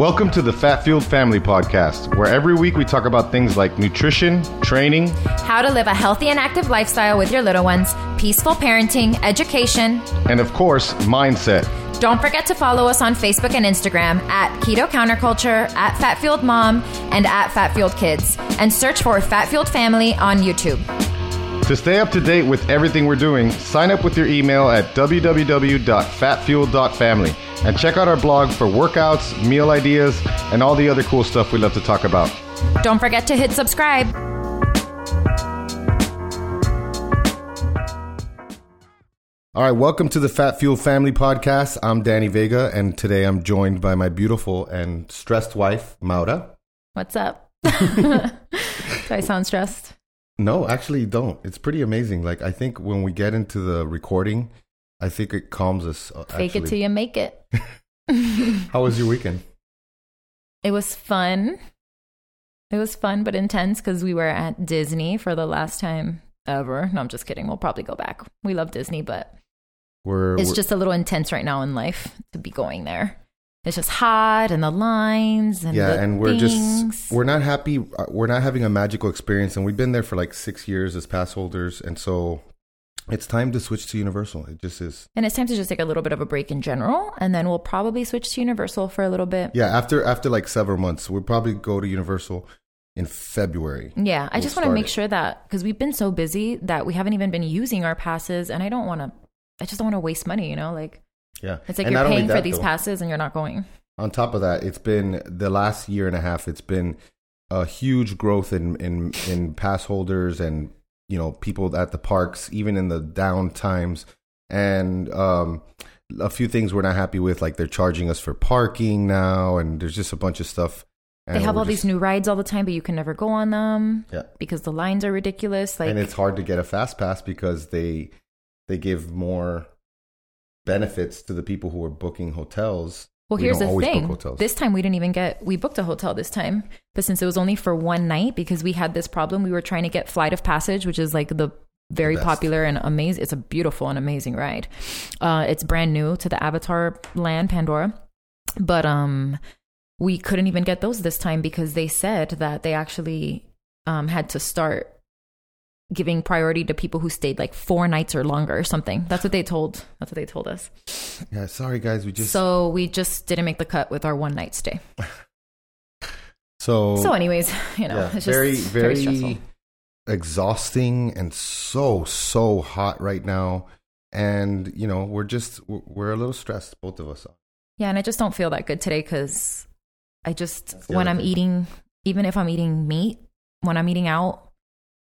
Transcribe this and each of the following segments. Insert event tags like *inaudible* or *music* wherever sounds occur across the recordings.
Welcome to the Fat Fueled Family Podcast, where every week we talk about things like nutrition, training, how to live a healthy and active lifestyle with your little ones, peaceful parenting, education, and of course, mindset. Don't forget to follow us on Facebook and Instagram at Keto Counterculture, at Fat Fueled Mom, and at Fat Fueled Kids, and search for Fat Fueled Family on YouTube. To stay up to date with everything we're doing, sign up with your email at www.fatfuel.family and check out our blog for workouts, meal ideas, and all the other cool stuff we love to talk about. Don't forget to hit subscribe. All right, welcome to the Fat Fuel Family Podcast. I'm Danny Vega, and today I'm joined by my beautiful and stressed wife, Maura. What's up? *laughs* Do I sound stressed? No, actually, don't. It's pretty amazing. Like I think when we get into the recording, I think it calms us. Uh, Fake actually. it till you make it. *laughs* How was your weekend? It was fun. It was fun but intense because we were at Disney for the last time ever. No, I'm just kidding. We'll probably go back. We love Disney, but we're, it's we're, just a little intense right now in life to be going there it's just hot and the lines and yeah and we're things. just we're not happy uh, we're not having a magical experience and we've been there for like six years as pass holders and so it's time to switch to universal it just is and it's time to just take a little bit of a break in general and then we'll probably switch to universal for a little bit yeah after after like several months we'll probably go to universal in february yeah i we'll just want to make it. sure that because we've been so busy that we haven't even been using our passes and i don't want to i just don't want to waste money you know like yeah. It's like and you're paying that, for these though, passes and you're not going. On top of that, it's been the last year and a half, it's been a huge growth in, in, in pass holders and, you know, people at the parks, even in the down times. And, um, a few things we're not happy with, like they're charging us for parking now, and there's just a bunch of stuff. they have all just, these new rides all the time, but you can never go on them. Yeah, because the lines are ridiculous. Like, and it's hard to get a fast pass because they they give more benefits to the people who are booking hotels. Well, we here's the thing. This time we didn't even get we booked a hotel this time, but since it was only for one night because we had this problem, we were trying to get Flight of Passage, which is like the very popular and amazing. It's a beautiful and amazing ride. Uh, it's brand new to the Avatar land, Pandora, but um, we couldn't even get those this time because they said that they actually um had to start giving priority to people who stayed like four nights or longer or something. That's what they told. That's what they told us. Yeah, sorry guys, we just so we just didn't make the cut with our one night stay. *laughs* so so, anyways, *laughs* you know, yeah, it's very very, very exhausting and so so hot right now, and you know we're just we're a little stressed, both of us. Yeah, and I just don't feel that good today because I just when I'm thing. eating, even if I'm eating meat, when I'm eating out,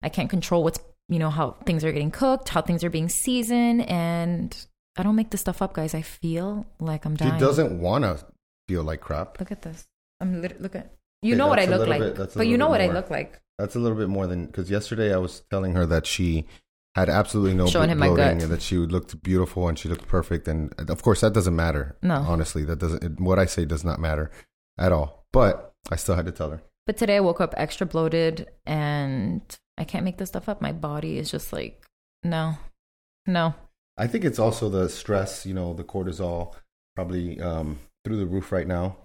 I can't control what's, you know, how things are getting cooked, how things are being seasoned. And I don't make this stuff up, guys. I feel like I'm dying. She doesn't want to feel like crap. Look at this. I'm lit- look at you know what I look like, bit, but you know what more. I look like. That's a little bit more than because yesterday I was telling her that she had absolutely no Showing him bloating and that she looked beautiful and she looked perfect. And of course, that doesn't matter. No, honestly, that doesn't. It, what I say does not matter at all. But I still had to tell her. But today I woke up extra bloated and I can't make this stuff up. My body is just like, no, no. I think it's also the stress, you know, the cortisol probably um, through the roof right now.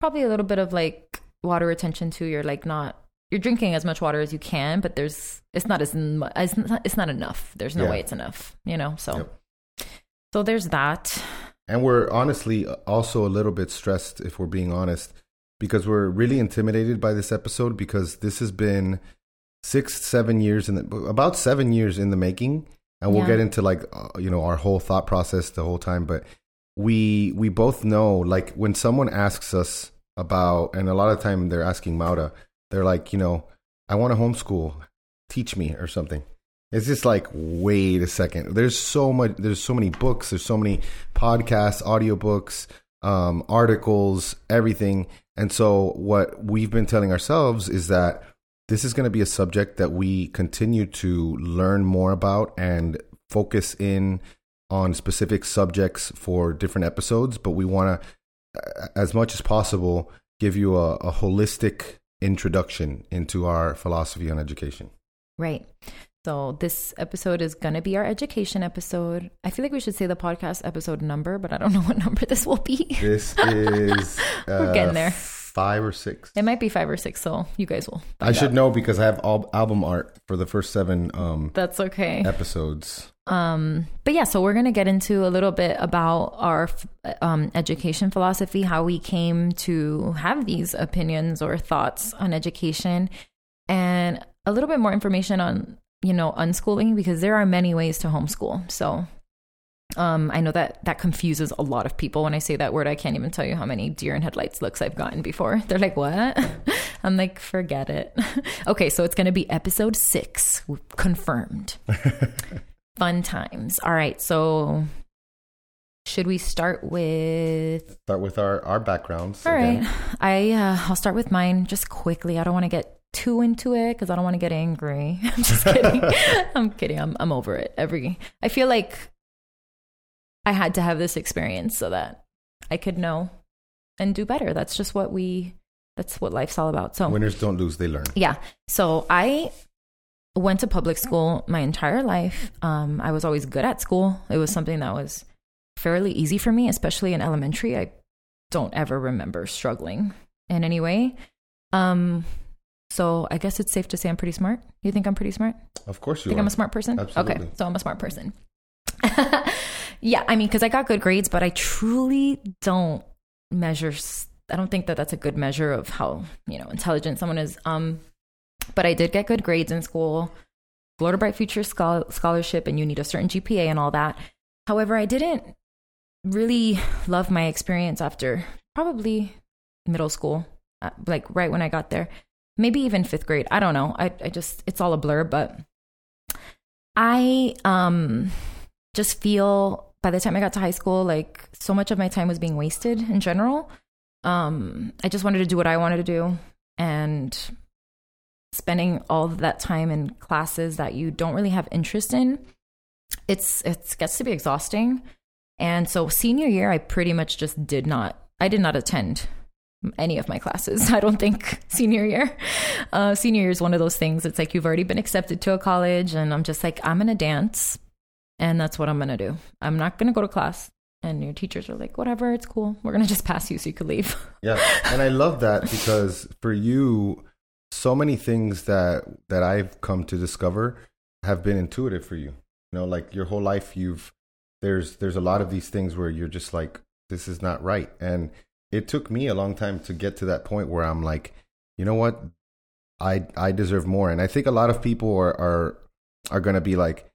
Probably a little bit of like water retention too. You're like not, you're drinking as much water as you can, but there's, it's not as, it's not, it's not enough. There's no yeah. way it's enough, you know? So, yep. so there's that. And we're honestly also a little bit stressed, if we're being honest, because we're really intimidated by this episode because this has been six, seven years in the about seven years in the making, and we'll yeah. get into like uh, you know our whole thought process the whole time. But we we both know like when someone asks us about, and a lot of time they're asking Maura, they're like, you know, I want to homeschool, teach me or something. It's just like, wait a second. There's so much. There's so many books. There's so many podcasts, audiobooks, um, articles, everything. And so what we've been telling ourselves is that this is going to be a subject that we continue to learn more about and focus in on specific subjects for different episodes, but we want to, as much as possible, give you a, a holistic introduction into our philosophy on education. Right. So this episode is going to be our education episode. I feel like we should say the podcast episode number, but I don't know *laughs* what number this will be. This is *laughs* We're uh, getting there. Five or six. It might be five or six, so you guys will. I should out. know because I have all album art for the first seven. Um, That's okay. Episodes. Um, but yeah, so we're gonna get into a little bit about our um, education philosophy, how we came to have these opinions or thoughts on education, and a little bit more information on you know, unschooling because there are many ways to homeschool. So um, I know that that confuses a lot of people when I say that word. I can't even tell you how many deer in headlights looks I've gotten before. *laughs* They're like, "What?" *laughs* I'm like, "Forget it." *laughs* okay, so it's going to be episode six, confirmed. Fun times. All right, so should we start with start with our our backgrounds? All again. right, I uh, I'll start with mine just quickly. I don't want to get too into it because I don't want to get angry. I'm just kidding. I'm kidding. I'm I'm over it. Every I feel like I had to have this experience so that I could know and do better. That's just what we that's what life's all about. So winners don't lose, they learn. Yeah. So I went to public school my entire life. Um, I was always good at school. It was something that was fairly easy for me, especially in elementary. I don't ever remember struggling in any way. Um, so I guess it's safe to say I'm pretty smart. You think I'm pretty smart? Of course you think are. I'm a smart person? Absolutely. Okay, so I'm a smart person. *laughs* yeah, I mean, because I got good grades, but I truly don't measure. I don't think that that's a good measure of how you know intelligent someone is. Um, but I did get good grades in school. Florida Bright Future scholarship, and you need a certain GPA and all that. However, I didn't really love my experience after probably middle school, uh, like right when I got there maybe even fifth grade. I don't know. I, I just, it's all a blur, but I um, just feel by the time I got to high school, like so much of my time was being wasted in general. Um, I just wanted to do what I wanted to do. And spending all of that time in classes that you don't really have interest in, it's it gets to be exhausting. And so senior year, I pretty much just did not I did not attend any of my classes. *laughs* I don't think senior year. Uh, senior year is one of those things. It's like you've already been accepted to a college, and I'm just like, I'm to dance, and that's what I'm going to do. I'm not going to go to class. And your teachers are like, whatever, it's cool. We're going *laughs* to just pass you so you could leave. *laughs* Yeah. And I love that because for you, so many things that that I've come to discover have been intuitive for you. You know, like your whole life you've there's there's a lot of these things where you're just like this is not right and it took me a long time to get to that point where I'm like, you know what, I I deserve more. And I think a lot of people are are are going to be like,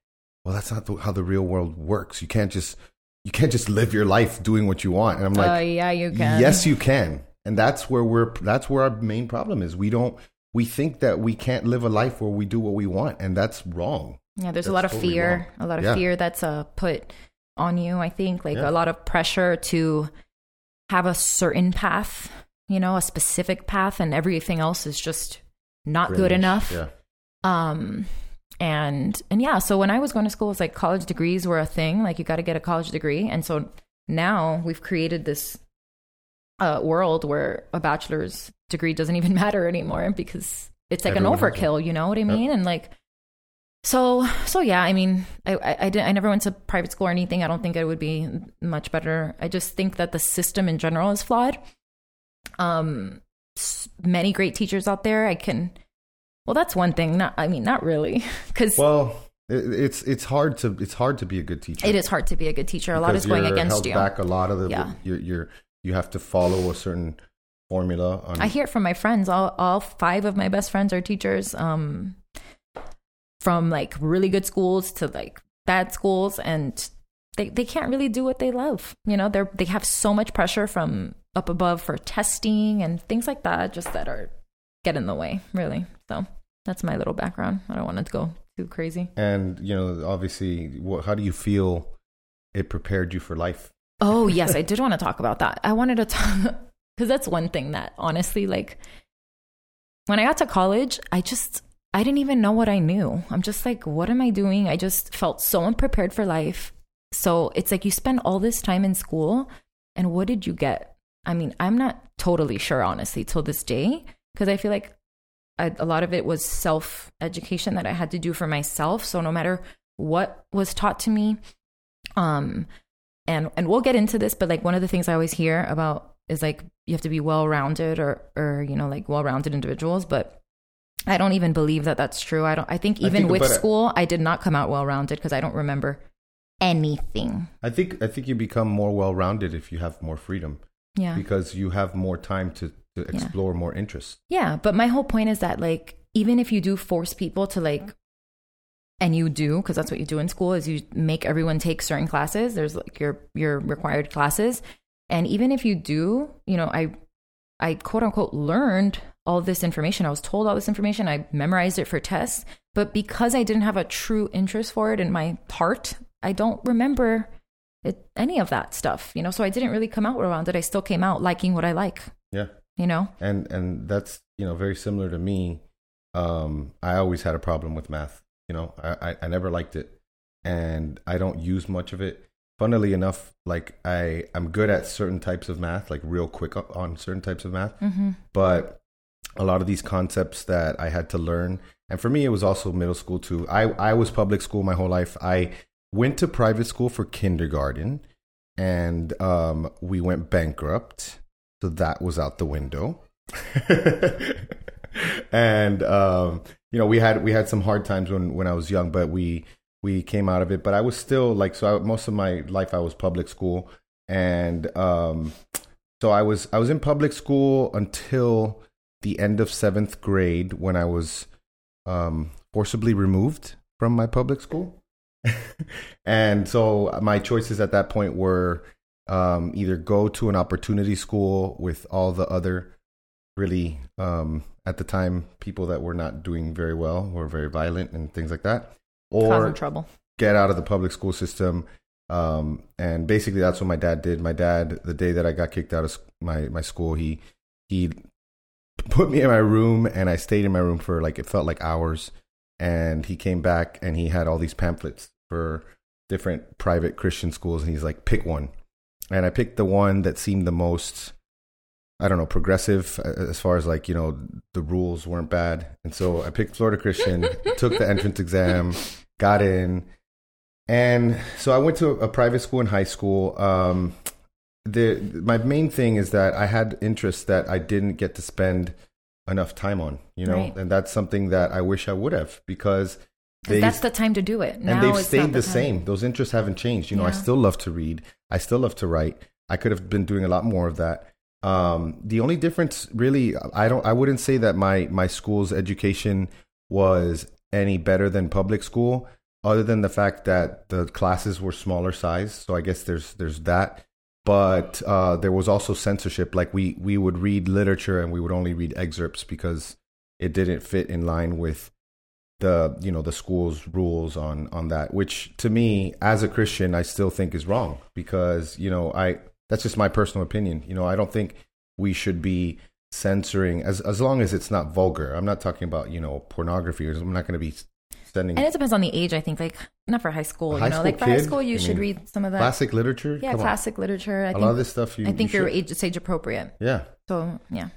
well, that's not the, how the real world works. You can't just you can't just live your life doing what you want. And I'm like, uh, yeah, you can. Yes, you can. And that's where we're that's where our main problem is. We don't we think that we can't live a life where we do what we want, and that's wrong. Yeah, there's that's a lot of totally fear, wrong. a lot of yeah. fear that's uh, put on you. I think like yeah. a lot of pressure to have a certain path, you know, a specific path, and everything else is just not good enough. Yeah. Um, and and yeah, so when I was going to school, it's like college degrees were a thing. Like you got to get a college degree, and so now we've created this uh, world where a bachelor's degree doesn't even *laughs* matter anymore because it's like Everyone an overkill. You know what I mean? Yep. And like so so yeah i mean I, I i didn't i never went to private school or anything i don't think it would be much better i just think that the system in general is flawed um many great teachers out there i can well that's one thing not i mean not really *laughs* because well it's it's hard to it's hard to be a good teacher. It is hard to be a good teacher. A lot is going against you. back a lot of the yeah. you're, you're you have to follow a certain formula on, i hear it from my friends. All all five of my best friends are teachers um from like really good schools to like bad schools and they, they can't really do what they love. You know they're they have so much pressure from up above for testing and things like that just that are get in the way really so that's my little background i don't want it to go too crazy and you know obviously what, how do you feel it prepared you for life oh yes i did want to talk about that i wanted to talk *laughs* because that's one thing that honestly like when i got to college i just I didn't even know what I knew. I'm just like, what am I doing? I just felt so unprepared for life. So it's like you spend all this time in school, and what did you get? I mean, I'm not totally sure, honestly, till this day, because I feel like I, a lot of it was self education that I had to do for myself. So no matter what was taught to me, um, and and we'll get into this, but like one of the things I always hear about is like you have to be well rounded or or you know like well rounded individuals, but I don't even believe that that's true. I don't. I think even I think, with school, I did not come out well rounded because I don't remember anything. I think I think you become more well rounded if you have more freedom. Yeah. Because you have more time to, to explore yeah. more interests. Yeah. But my whole point is that like even if you do force people to like and you do because that's what you do in school is you make everyone take certain classes there's like your your required classes. And even if you do you know i i quote unquote learned all this information. I was told all this information. I memorized it for tests. But because i didn't have a true interest for it in my heart i don't remember it, any of that stuff you know? So i didn't really come out around it. I still came out liking what i like. Yeah you know and and that's you know very similar to me um i always had a problem with math you know, I, I, I never liked it, and I don't use much of it. Funnily enough, like I I'm good at certain types of math, like real quick on certain types of math, mm-hmm. but a lot of these concepts that I had to learn, and for me it was also middle school too. I I was public school my whole life. I went to private school for kindergarten, and um, we went bankrupt, so that was out the window. *laughs* and um, you know, we had we had some hard times when when I was young, but we we came out of it. But I was still like so. I, most of my life, I was public school, and um, so I was I was in public school until the end of seventh grade when I was um, forcibly removed from my public school. *laughs* and so my choices at that point were um, either go to an opportunity school with all the other really um, at the time people that were not doing very well were very violent and things like that or trouble. get out of the public school system um, and basically that's what my dad did. My dad the day that i got kicked out of my, my school he he put me in my room and i stayed in my room for like it felt like hours. And he came back and he had all these pamphlets for different private christian schools and he's like pick one and i picked the one that seemed the most I don't know, progressive uh, as far as like, you know, the rules weren't bad. And so I picked Florida Christian, *laughs* took the entrance exam, got in. And so I went to a private school in high school. Um, the my main thing is that I had interests that I didn't get to spend enough time on, you know, right. and that's something that I wish I would have because they, that's the time to do it. Now and they've stayed the, the same. Those interests haven't changed. You know, yeah. I still love to read. I still love to write. I could have been doing a lot more of that. Um, the only difference, really, I don't, I wouldn't say that my my school's education was any better than public school, other than the fact that the classes were smaller size. So I guess there's there's that. But uh, there was also censorship. Like we we would read literature and we would only read excerpts because it didn't fit in line with the you know the school's rules on on that. Which to me, as a Christian, I still think is wrong because you know I that's just my personal opinion. You know, I don't think we should be censoring as as long as it's not vulgar. I'm not talking about you know pornography. I'm not going to be sending. And it depends on the age. I think like not for high school. High you know, like for high school, you I should mean, read some of that classic literature. Yeah, Come classic on. literature. I a think, lot of this stuff. You, I think you are age, it's age appropriate. Yeah. So yeah.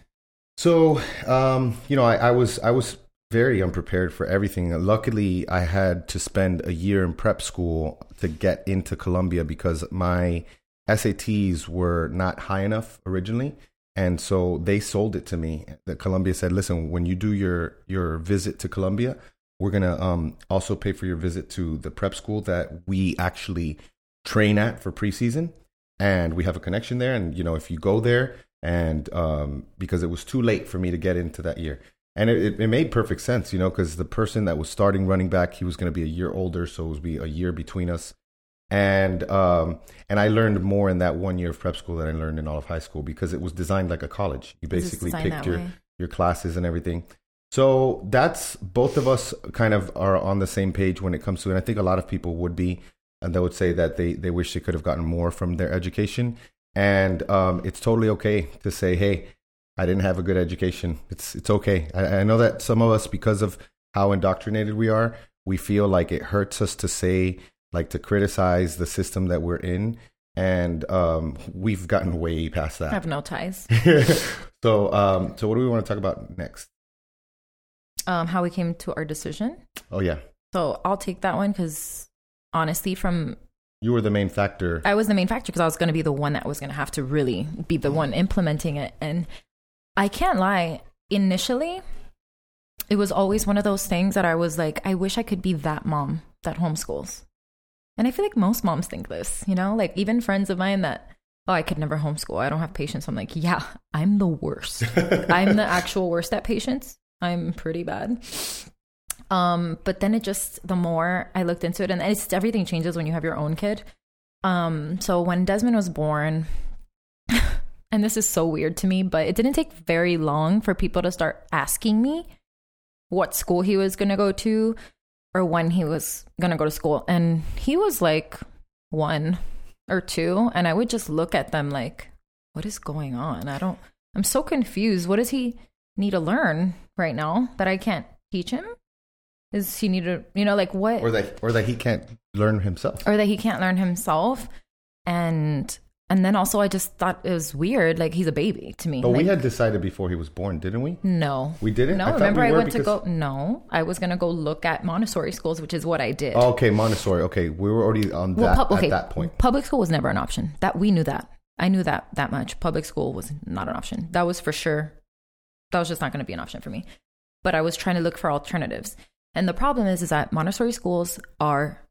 So um, you know, I, I was I was very unprepared for everything. Luckily, I had to spend a year in prep school to get into Columbia because my SATs were not high enough originally. And so they sold it to me. That Columbia said, "Listen, when you do your your visit to Columbia, we're gonna um, also pay for your visit to the prep school that we actually train at for preseason, and we have a connection there. And you know, if you go there, and um, because it was too late for me to get into that year, and it, it made perfect sense, you know, because the person that was starting running back, he was going to be a year older, so it was be a year between us and um, and I learned more in that one year of prep school than I learned in all of high school because it was designed like a college. You basically picked your way. your classes and everything. So that's both of us kind of are on the same page when it comes to, and I think a lot of people would be, and they would say that they they wish they could have gotten more from their education, and um, it's totally okay to say, hey, I didn't have a good education. It's it's okay. I, I know that some of us, because of how indoctrinated we are, we feel like it hurts us to say like to criticize the system that we're in and um, we've gotten way past that. I have no ties. *laughs* so, um, so what do we want to talk about next? Um, how we came to our decision. Oh yeah. So I'll take that one because honestly, from you were the main factor. I was the main factor because I was going to be the one that was going to have to really be the one implementing it. And I can't lie. Initially, it was always one of those things that I was like, I wish I could be that mom that homeschools. And I feel like most moms think this, you know, like even friends of mine that, oh, I could never homeschool. I don't have patience. I'm like, yeah, I'm the worst. *laughs* I'm the actual worst at patience. I'm pretty bad. Um, but then it just the more I looked into it, and it's everything changes when you have your own kid. Um, so when Desmond was born, and this is so weird to me, but it didn't take very long for people to start asking me what school he was gonna go to or when he was gonna go to school. And he was like one or two, and I would just look at them like, what is going on? I don't I'm so confused. What does he need to learn right now that I can't teach him? Is he need to, you know, like what? Or that, or that he can't learn himself. Or that he can't learn himself. And and then also I just thought it was weird, like he's a baby to me. But like, we had decided before he was born, didn't we? No, we didn't. No, I remember we I went because... to go. No, I was gonna go look at Montessori schools, which is what I did. Oh, okay, Montessori. Okay, we were already on well, that pub- okay. at that point. Public school was never an option. That we knew that. I knew that that much. Public school was not an option. That was for sure. That was just not going to be an option for me. But I was trying to look for alternatives. And the problem is, is that Montessori schools are,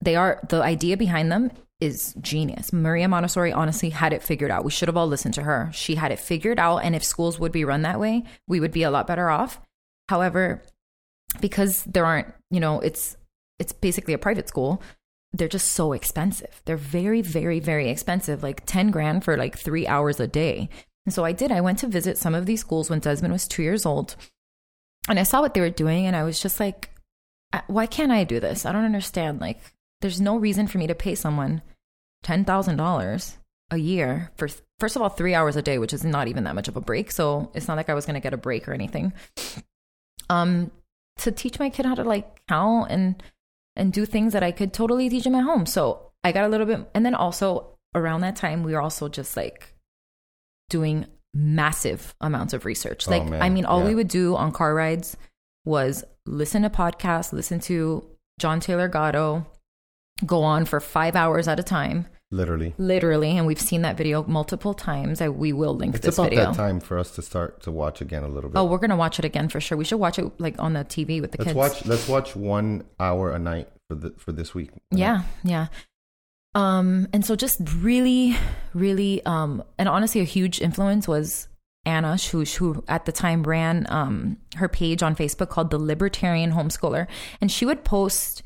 they are, the idea behind them is genius. Maria Montessori honestly had it figured out. We should have all listened to her. She had it figured out. And if schools would be run that way, we would be a lot better off. However, because there aren't, you know, it's, it's basically a private school. They're just so expensive. They're very, very, very expensive. Like 10 grand for like three hours a day. And so I did. I went to visit some of these schools when Desmond was two years old and I saw what they were doing and I was just like, why can't I do this? I don't understand. Like, there's no reason for me to pay someone $10,000 a year for, first of all, three hours a day, which is not even that much of a break. So it's not like I was going to get a break or anything. Um, to teach my kid how to like count and, and do things that I could totally teach him at home. So I got a little bit, and then also around that time, we were also just like doing massive amounts of research. Like, oh, I mean, all yeah. we would do on car rides was listen to podcasts, listen to John Taylor Gatto, go on for five hours at a time. Literally. Literally. And we've seen that video multiple times. I, we will link it's this about video. that time for us to start to watch again a little bit. Oh, we're going to watch it again for sure. We should watch it like on the TV with the let's kids. Watch, let's watch one hour a night for the for this week. Yeah. Yeah. Um, and so just really, really, um, and honestly, a huge influence was Ana, who, who at the time ran um, her page on Facebook called The Libertarian Homeschooler. And she would post,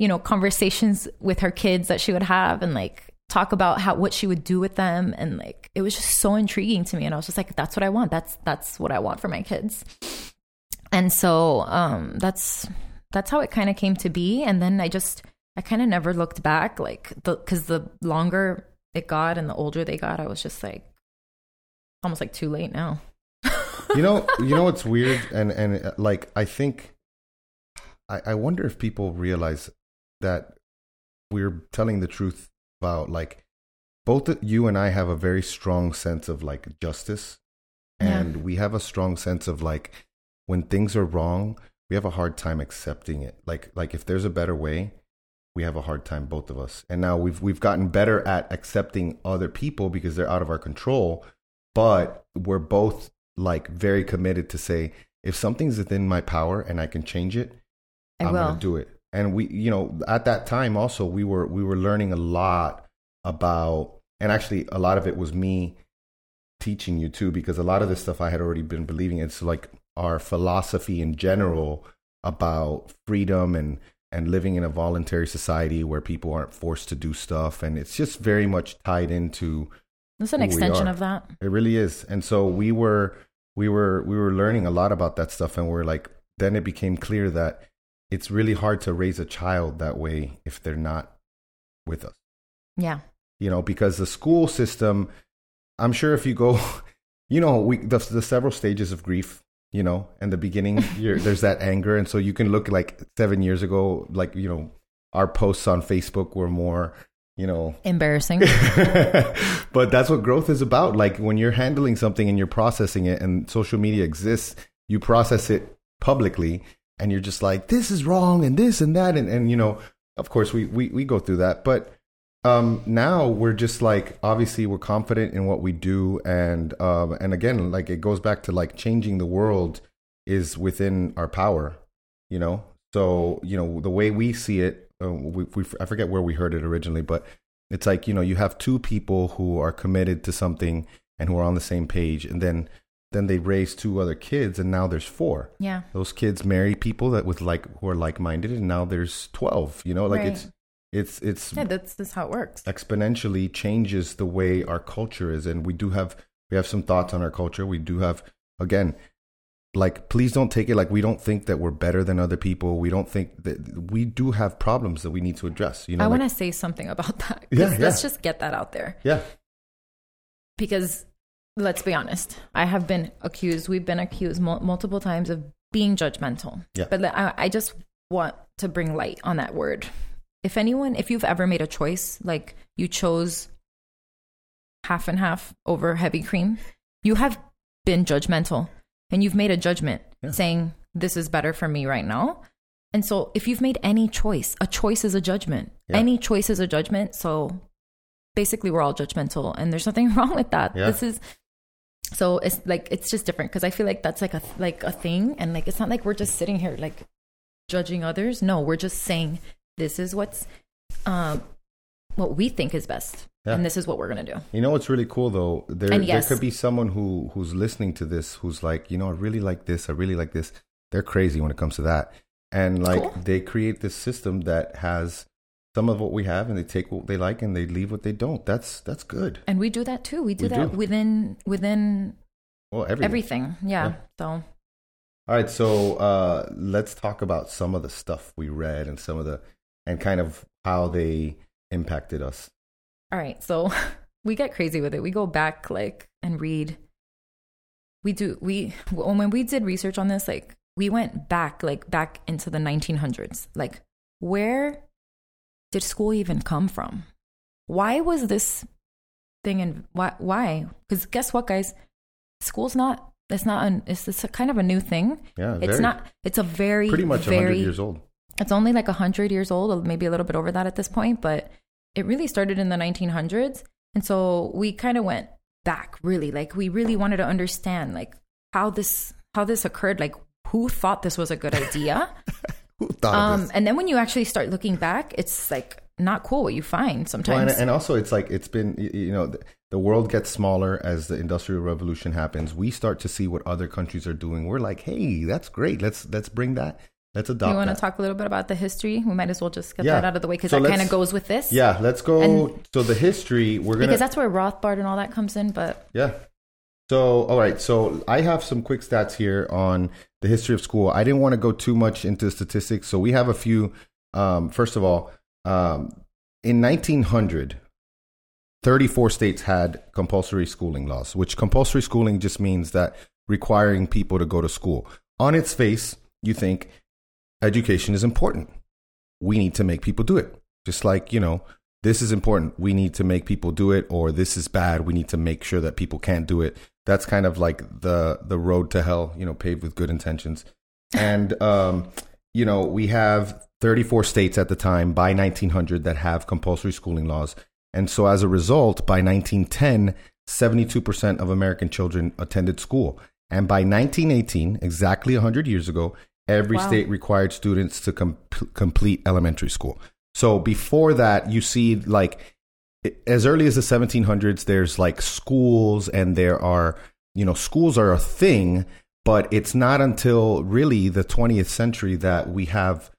you know, conversations with her kids that she would have and like talk about how what she would do with them. And like it was just so intriguing to me. And I was just like, that's what I want. That's that's what I want for my kids. And so um, that's that's how it kind of came to be. And then I just I kind of never looked back, like the because the longer it got and the older they got, I was just like almost like too late now. *laughs* you know, you know what's weird, and and uh, like I think, I I wonder if people realize that we're telling the truth about like both you and I have a very strong sense of like justice, and yeah. we have a strong sense of like when things are wrong, we have a hard time accepting it. Like like if there's a better way, we have a hard time both of us. And now we've we've gotten better at accepting other people because they're out of our control but we're both like very committed to say if something's within my power and I can change it, I am gonna do it. And we, you know, at that time also we were we were learning a lot about, and actually a lot of it was me teaching you too, because a lot of this stuff I had already been believing. It's like our philosophy in general about freedom and and living in a voluntary society where people aren't forced to do stuff, and it's just very much tied into it's an extension of that. It really is. And so we were we were we were learning a lot about that stuff and we're like then it became clear that it's really hard to raise a child that way if they're not with us. Yeah. You know, because the school system I'm sure if you go *laughs* you know, we the, the several stages of grief you know in the beginning *laughs* there's that anger. And so you can look like seven years ago like you know our posts on facebook were more you know. Embarrassing. *laughs* But that's what growth is about. Like when you're handling something and you're processing it and social media exists you process it publicly and you're just like this is wrong and this and that and, and you know of course we, we we go through that but um now we're just like obviously we're confident in what we do and um and again like it goes back to like changing the world is within our power you know? So you know the way we see it uh, we, we i forget where we heard it originally but it's like you know you have two people who are committed to something and who are on the same page and then then they raise two other kids and now there's four. Yeah. Those kids marry people that with like who are like-minded and now there's 12 you know? Like right. it's it's it's yeah that's that's how it works. exponentially changes the way our culture is and we do have we have some thoughts on our culture. We do have again like please don't take it like we don't think that we're better than other people. We don't think that we do have problems that we need to address you know? I like, want to say something about that yeah, yeah let's just get that out there. Yeah. Because let's be honest. I have been accused, we've been accused mul- multiple times of being judgmental. Yeah. But I, I just want to bring light on that word. If anyone, if you've ever made a choice, like you chose half and half over heavy cream, you have been judgmental and you've made a judgment yeah. saying, this is better for me right now. And so if you've made any choice, a choice is a judgment. Yeah. Any choice is a judgment. So basically we're all judgmental and there's nothing *laughs* wrong with that. Yeah. This is so it's like it's just different because I feel like that's like a like a thing, and like it's not like we're just sitting here like judging others. No, we're just saying this is what's um what we think is best, yeah. and this is what we're gonna do. You know what's really cool though? There yes, there could be someone who who's listening to this who's like, you know, I really like this. I really like this. They're crazy when it comes to that, and like cool. they create this system that has some of what we have and they take what they like and they leave what they don't. That's that's good. And we do that too. We do we that do. within within well everything. everything. Yeah. yeah. So all right, so uh, let's talk about some of the stuff we read and some of the and kind of how they impacted us. All right, so *laughs* we get crazy with it. We go back like and read. We do we when we did research on this, like we went back like back into the 1900s. Like where did school even come from? Why was this thing and why? Why? Because guess what, guys? School's not. It's not. An, it's, it's a kind of a new thing. Yeah, it's very, not. It's a very pretty much very, 100 years old. It's only like 100 years old, maybe a little bit over that at this point, but it really started in the 1900s. And so we kind of went back really like we really wanted to understand like how this how this occurred like who thought this was a good idea *laughs* Who thought um, of this? And then when you actually start looking back, it's like not cool what you find sometimes. Well, and, and, also, it's like it's been you know the world gets smaller as the industrial revolution happens. We start to see what other countries are doing. We're like, hey, that's great. Let's let's bring that. Let's adopt. You want that. to talk a little bit about the history? We might as well just get yeah. that out of the way because so that kind of goes with this. Yeah, let's go. And, so the history we're gonna because that's where Rothbard and all that comes in. But yeah, so, all right. So, I have some quick stats here on the history of school. I didn't want to go too much into statistics. So, we have a few. Um, first of all, um, in 1900, 34 states had compulsory schooling laws, which compulsory schooling just means that requiring people to go to school. On its face, you think education is important. We need to make people do it. Just like, you know, this is important. We need to make people do it, or this is bad. We need to make sure that people can't do it that's kind of like the the road to hell, you know, paved with good intentions. And *laughs* um, you know, we have 34 states at the time by 1900 that have compulsory schooling laws. And so as a result, by 1910, 72% of American children attended school. And by 1918, exactly 100 years ago, every wow. state required students to com- complete elementary school. So before that, you see like as early as the 1700s there's like schools and there are you know schools are a thing but it's not until really the 20th century that we have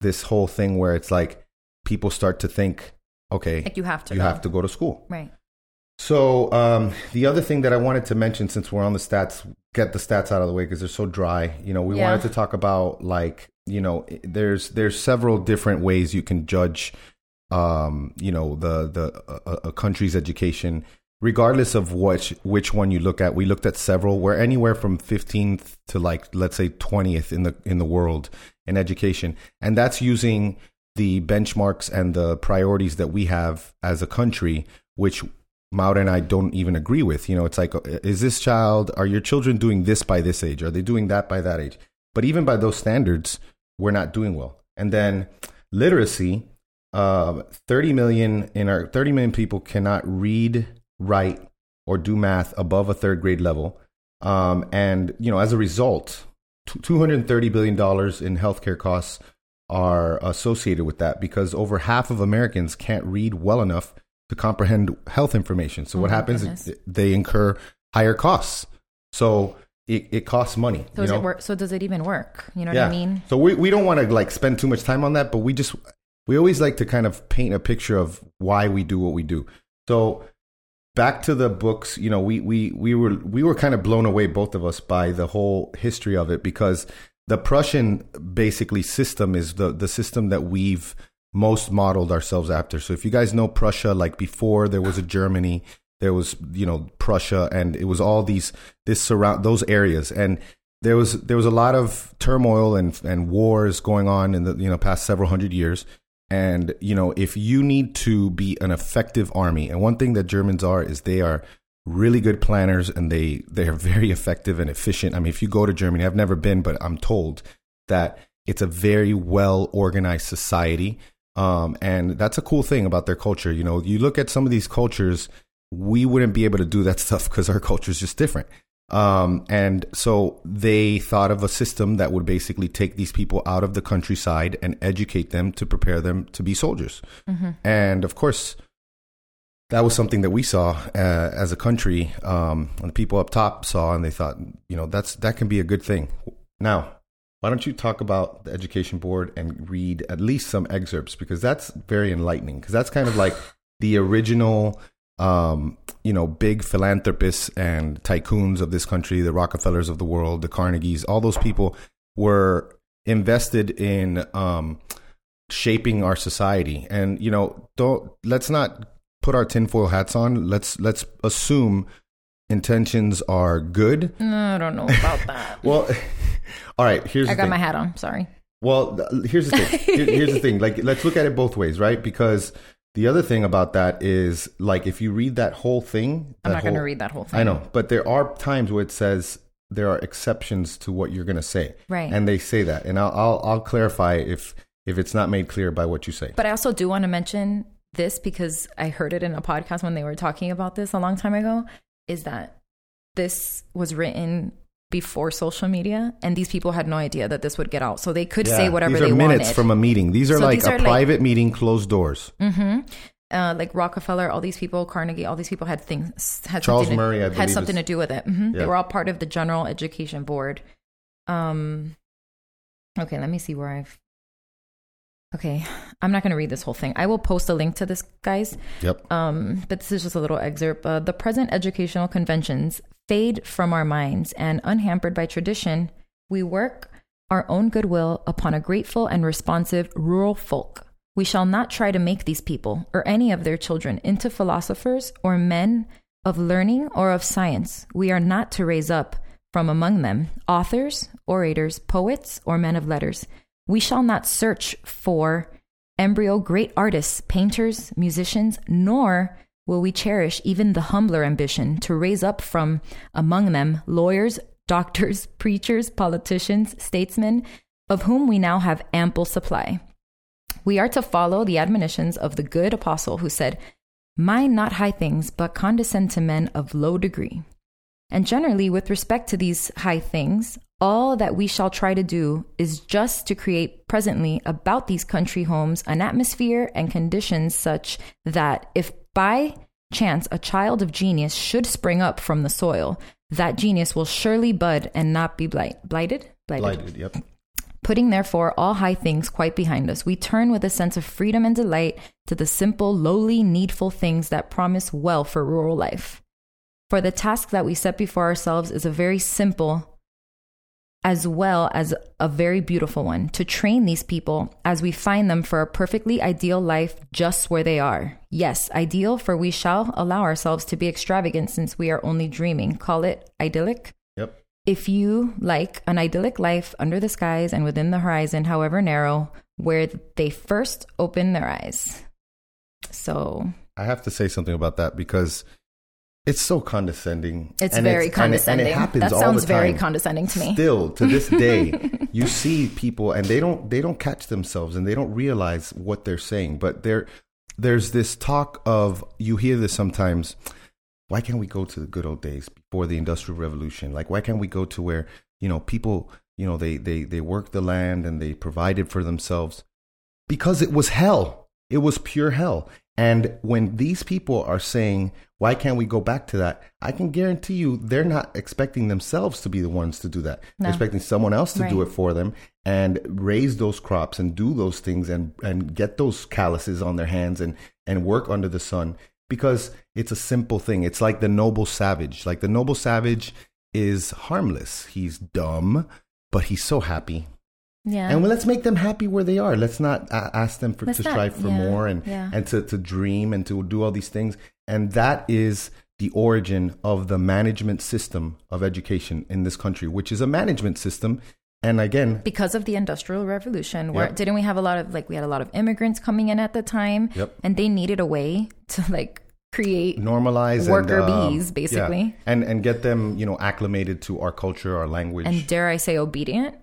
this whole thing where it's like people start to think okay like you have to you go. have to go to school right so um, the other thing that i wanted to mention since we're on the stats get the stats out of the way because they're so dry you know we yeah. wanted to talk about like you know there's there's several different ways you can judge um, you know, the the a, a, country's education, regardless of which which one you look at. We looked at several. We're anywhere from 15th to like let's say 20th in the in the world in education, and that's using the benchmarks and the priorities that we have as a country, which Maura and I don't even agree with. You know, it's like, is this child, are your children doing this by this age? Are they doing that by that age? But even by those standards, we're not doing well. And then literacy, uh, 30 million in our 30 million people cannot read, write, or do math above a third grade level. Um, and you know, as a result, 230 billion dollars in healthcare costs are associated with that because over half of Americans can't read well enough to comprehend health information. So oh what happens? Goodness. They incur higher costs. So it, it costs money. So does it work? So does it even work? You know yeah. what I mean? So we, we don't want to like spend too much time on that, but we just we always like to kind of paint a picture of why we do what we do. So back to the books, you know, we we we were we were kind of blown away both of us by the whole history of it because the Prussian basically system is the the system that we've most modeled ourselves after. So if you guys know Prussia, like before there was a Germany, there was you know Prussia, and it was all these this surround those areas, and there was there was a lot of turmoil and and wars going on in the you know past several hundred years. And you know if you need to be an effective army, and one thing that Germans are is they are really good planners and they they are very effective and efficient. I mean, if you go to Germany, I've never been, but I'm told that it's a very well organized society. Um, and that's a cool thing about their culture. You know, you look at some of these cultures, we wouldn't be able to do that *laughs* stuff because our culture is just different. Um, and so they thought of a system that would basically take these people out of the countryside and educate them to prepare them to be soldiers. Mm-hmm. And of course, that was something that we saw uh, as a country, um, and the people up top saw, and they thought, you know, that's that can be a good thing. Now, why don't you talk about the education board and read at least some excerpts because that's very enlightening. Because that's kind of like the original, um, you know, big philanthropists and tycoons of this country, the Rockefellers of the world, the Carnegies, all those people were invested in um, shaping our society. And you know, don't let's not put our tinfoil hats on. Let's let's assume intentions are good. No, I don't know about that. *laughs* well, *laughs* all right. Here's I got thing. my hat on. Sorry. Well, here's the thing. Here, here's the thing. Like, let's look at it both ways, right? Because the other thing about that is, like, if you read that whole thing, I'm not going to read that whole thing. I know, but there are times where it says there are exceptions to what you're going to say, right? And they say that, and I'll, I'll I'll clarify if if it's not made clear by what you say. But I also do want to mention this because I heard it in a podcast when they were talking about this a long time ago is that this was written before social media and these people had no idea that this would get out so they could yeah, say whatever these are they minutes wanted. from a meeting these are so like these a are private meeting closed doors mm-hmm. uh, like rockefeller all these people carnegie all these people had things had charles something murray to, had something to do with it mm-hmm. yeah. they were all part of the general education board um okay let me see where i've Okay, I'm not going to read this whole thing. I will post a link to this, guys. Yep. Um, but this is just a little excerpt. Uh, the present educational conventions fade from our minds, and unhampered by tradition, we work our own goodwill upon a grateful and responsive rural folk. We shall not try to make these people, or any of their children, into philosophers or men of learning or of science. We are not to raise up from among them authors, orators, poets, or men of letters we shall not search for embryo great artists, painters, musicians, nor will we cherish even the humbler ambition to raise up from among them lawyers, *laughs* doctors, preachers, politicians, statesmen, of whom we now have ample supply. We are to follow the admonitions of the good apostle who said, Mind not high things, but condescend to men of low degree. And generally, with respect to these high things, all that we shall try to do is just to create presently about these country homes an atmosphere and conditions such that if by chance a child of genius should spring up from the soil, that genius will surely bud and not be blight, blighted. Blighted. Blighted, yep. Putting therefore all high things quite behind us, we turn with a sense of freedom and delight to the simple, lowly, needful things that promise well for rural life. For the task that we set before ourselves is a very simple as well as a very beautiful one to train these people as we find them for a perfectly ideal life just where they are. Yes, ideal, for we shall allow ourselves to be extravagant since we are only dreaming. Call it idyllic. Yep. If you like an idyllic life under the skies and within the horizon, however narrow, where they first open their eyes. So I have to say something about that because It's so condescending. It's and very it's, condescending. And it, and it that sounds very condescending to me. Still, to this day, *laughs* you see people and they don't they don't catch themselves and they don't realize what they're saying. But there there's this talk of you hear this sometimes. Why can't we go to the good old days before the industrial revolution? Like why can't we go to where, you know, people, you know, they they they work the land and they provided for themselves? Because it was hell. It was pure hell. And when these people are saying, why can't we go back to that? I can guarantee you they're not expecting themselves to be the ones to do that. No. They're expecting someone else to right. do it for them and raise those crops and do those things and, and get those calluses on their hands and, and work under the sun because it's a simple thing. It's like the noble savage. Like the noble savage is harmless. He's dumb, but he's so happy yeah. And let's make them happy where they are. Let's not uh, ask them for, to not, strive for yeah, more and, yeah. and to, to dream and to do all these things. And that is the origin of the management system of education in this country, which is a management system. And again, because of the industrial revolution, where yep. didn't we have a lot of like we had a lot of immigrants coming in at the time, yep. and they needed a way to like create normalize worker and, uh, bees basically yeah. and and get them you know acclimated to our culture our language and dare i say obedient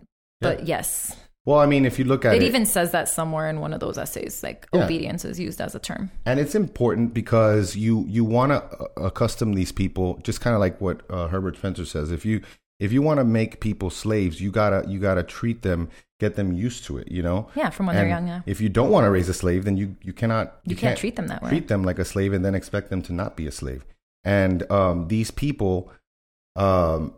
but yes. Well, I mean, if you look at it, it, even says that somewhere in one of those essays, like yeah. obedience is used as a term. And it's important because you you want to accustom these people, just kind of like what uh, Herbert Spencer says. If you if you want to make people slaves, you gotta you gotta treat them, get them used to it. You know. Yeah, from when and they're young. Yeah. If you don't want to raise a slave, then you you cannot you, you can't, can't, treat them that way. Treat them like a slave and then expect them to not be a slave. And um, these people, um,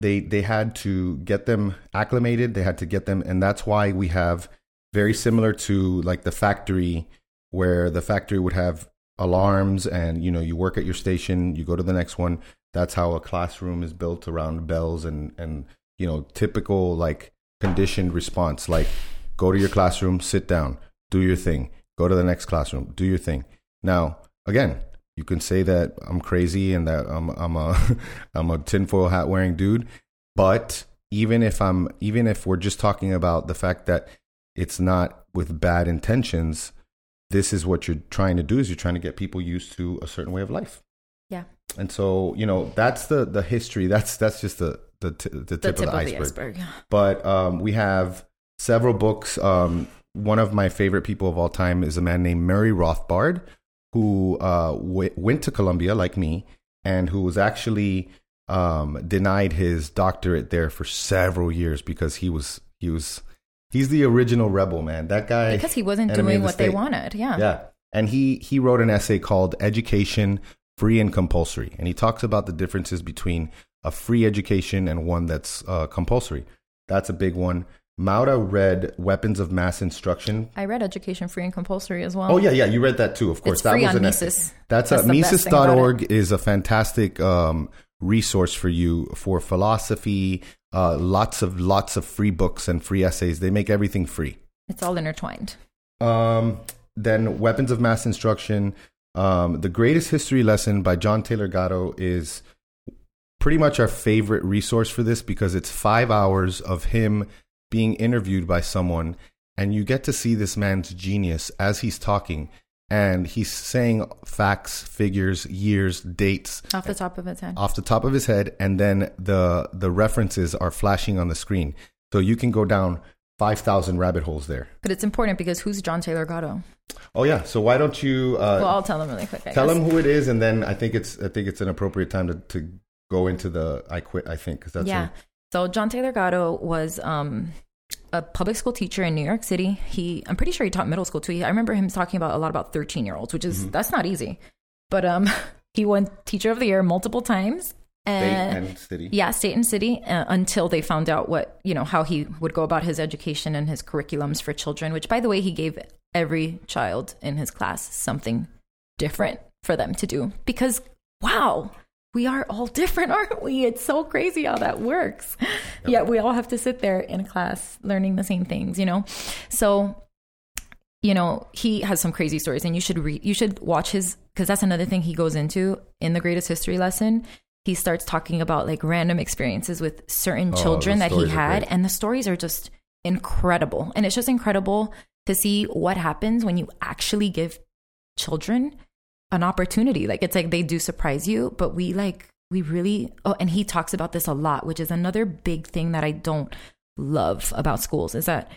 they they had to get them acclimated. They had to get them and that's why we have very similar to like the factory where the factory would have alarms and you know you work at your station you go to the next one. That's how a classroom is built around bells and and you know typical like conditioned response. Like go to your classroom sit down do your thing. Go to the next classroom do your thing. Now again you can say that I'm crazy and that I'm I'm a *laughs* I'm a tinfoil hat wearing dude, but even if I'm even if we're just talking about the fact that it's not with bad intentions, this is what you're trying to do is you're trying to get people used to a certain way of life. Yeah. And so, you know, that's the the history. That's that's just the the, t- the, tip, the tip, of the iceberg. The iceberg. But um, we have several books. Um, one of my favorite people of all time is a man named Murray Rothbard, who uh, w- went to Columbia like me and who was actually um, denied his doctorate there for several years because he was he was he's the original rebel man. That guy because he wasn't doing what they wanted. Yeah, yeah. And he he wrote an essay called "Education Free and Compulsory," and he talks about the differences between a free education and one that's uh, compulsory. That's a big one. Maura read Weapons of Mass Instruction. I read Education Free and Compulsory as well. Oh yeah, yeah, you read that too. Of course, it's that was an Mises. That's, That's a Mises.org is a fantastic um, resource for you for philosophy. Uh, lots of lots of free books and free essays. They make everything free. It's all intertwined. Um, then Weapons of Mass Instruction. Um, the Greatest History Lesson by John Taylor Gatto is pretty much our favorite resource for this because it's five hours of him being interviewed by someone and you get to see this man's genius as he's talking and he's saying facts, figures, years, dates off the top of his head. Off the top of his head and then the the references are flashing on the screen. So you can go down 5,000 rabbit holes there. But it's important because who's John Taylor Gatto? Oh yeah, so why don't you uh, Well, I'll tell him really quick. I tell guess. him who it is and then I think it's I think it's an appropriate time to to go into the I quit I think cuz that's Yeah. So John Taylor Gatto was um, a public school teacher in New York City. He, I'm pretty sure he taught middle school too. I remember him talking about a lot about 13 year olds, which is mm-hmm. that's not easy. But um, *laughs* he won Teacher of the Year multiple times. And, state and city. Yeah, state and city uh, until they found out what, you know, how he would go about his education and his curriculums for children, which by the way, he gave every child in his class something different for them to do because wow, we are all *laughs* different, aren't we? It's so crazy how that works. Yep. Yet we all have to sit there in a class learning the same things, you know? So, you know, he has some crazy stories and you should read, you should watch his, because that's another thing he goes into in the greatest history lesson. He starts talking about like random experiences with certain oh, children that he had. And the stories are just incredible. And it's just incredible to see what happens when you actually give children an opportunity. Like it's like they do surprise you, but we like we really oh and he talks about this a lot, which is another big thing that I don't love about schools is that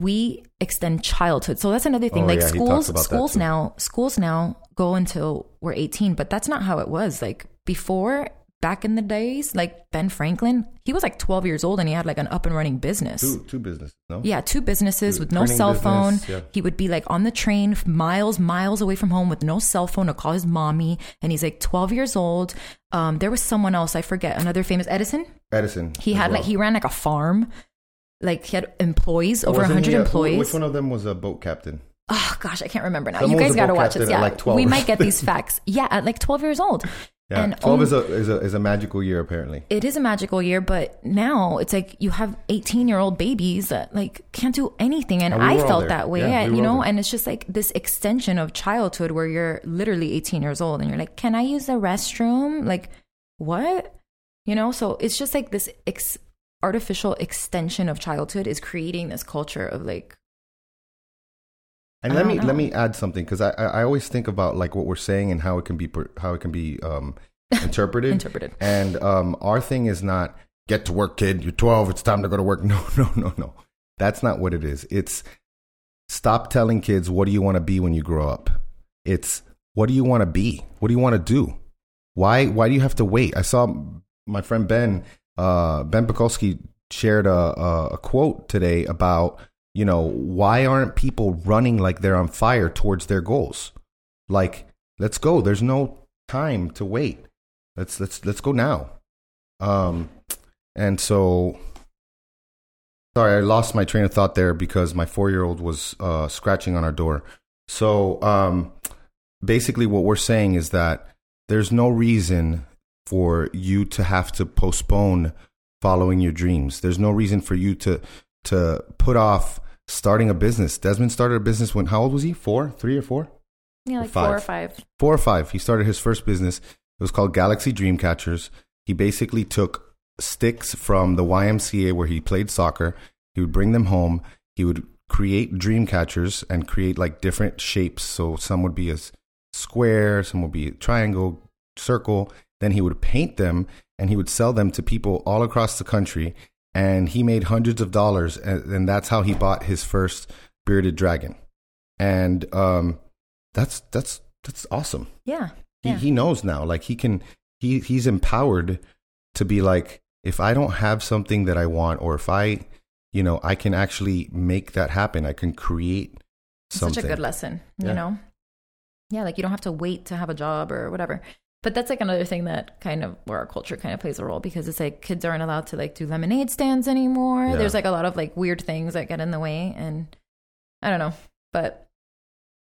we extend childhood. So that's another thing. Oh, like yeah, schools schools now schools now go until we're 18, but that's not how it was. Like before back in the days, like Ben Franklin, he was like 12 years old and he had like an up and running business. Two, two businesses, no? Yeah, two businesses two, with no cell business, phone. Yeah. He would be like on the train miles, miles away from home with no cell phone to call his mommy. And he's like 12 years old. Um, there was someone else, I forget, another famous Edison. Edison. He had well. like, he ran like a farm. Like he had employees, over Wasn't 100 a, employees. Which one of them was a boat captain? Oh gosh, I can't remember now. Someone you guys got to watch it. Yeah, like we might get *laughs* these facts. Yeah, at like 12 years old. Yeah, and 12 is, a, is, a, is a magical year, apparently. It is a magical year, but now it's like you have 18 year old babies that like can't do anything. And, and we I felt that way, yeah, we you know, and it's just like this extension of childhood where you're literally 18 years old and you're like, can I use the restroom? Like, what? You know, so it's just like this ex- artificial extension of childhood is creating this culture of like, and let me know. let me add something because I, I always think about like what we're saying and how it can be how it can be um, *laughs* interpreted. interpreted. And um, our thing is not get to work, kid. You're 12. It's time to go to work. *laughs* No, no, no, no. That's not what it is. It's stop telling kids what do you want to be when you grow up. It's what do you want to be? What do you want to do? Why why do you have to wait? I saw my friend Ben uh, Ben Bukowski shared a, a, a quote today about you know, why aren't people running like they're on fire towards their goals? Like, let's go. There's no time to wait. Let's let's let's go now. Um, and so, sorry, I lost my train of thought there because my four year old was uh, scratching on our door. So, um, basically, what we're saying is that there's no reason for you to have to postpone following your dreams. There's no reason for you to to put off starting a business. Desmond started a business when how old was he? Four, three or four? Yeah, like or four or five. Four or five. He started his first business. It was called Galaxy Dreamcatchers. He basically took sticks from the YMCA where he played soccer. He would bring them home. He would create dream catchers and create like different shapes. So some would be a square, some would be a triangle, circle. Then he would paint them and he would sell them to people all across the country and he made hundreds of dollars, and, and that's how he bought his first bearded dragon. And um, that's that's that's awesome. Yeah, he yeah. he knows now. Like he can he he's empowered to be like, if I don't have something that I want, or if I, you know, I can actually make that happen. I can create something. Such a good lesson, yeah. you know. Yeah, like you don't have to wait to have a job or whatever but that's like another thing that kind of where our culture kind of plays a role because it's like kids aren't allowed to like do lemonade stands anymore. Yeah. There's like a lot of like weird things that get in the way and I don't know. But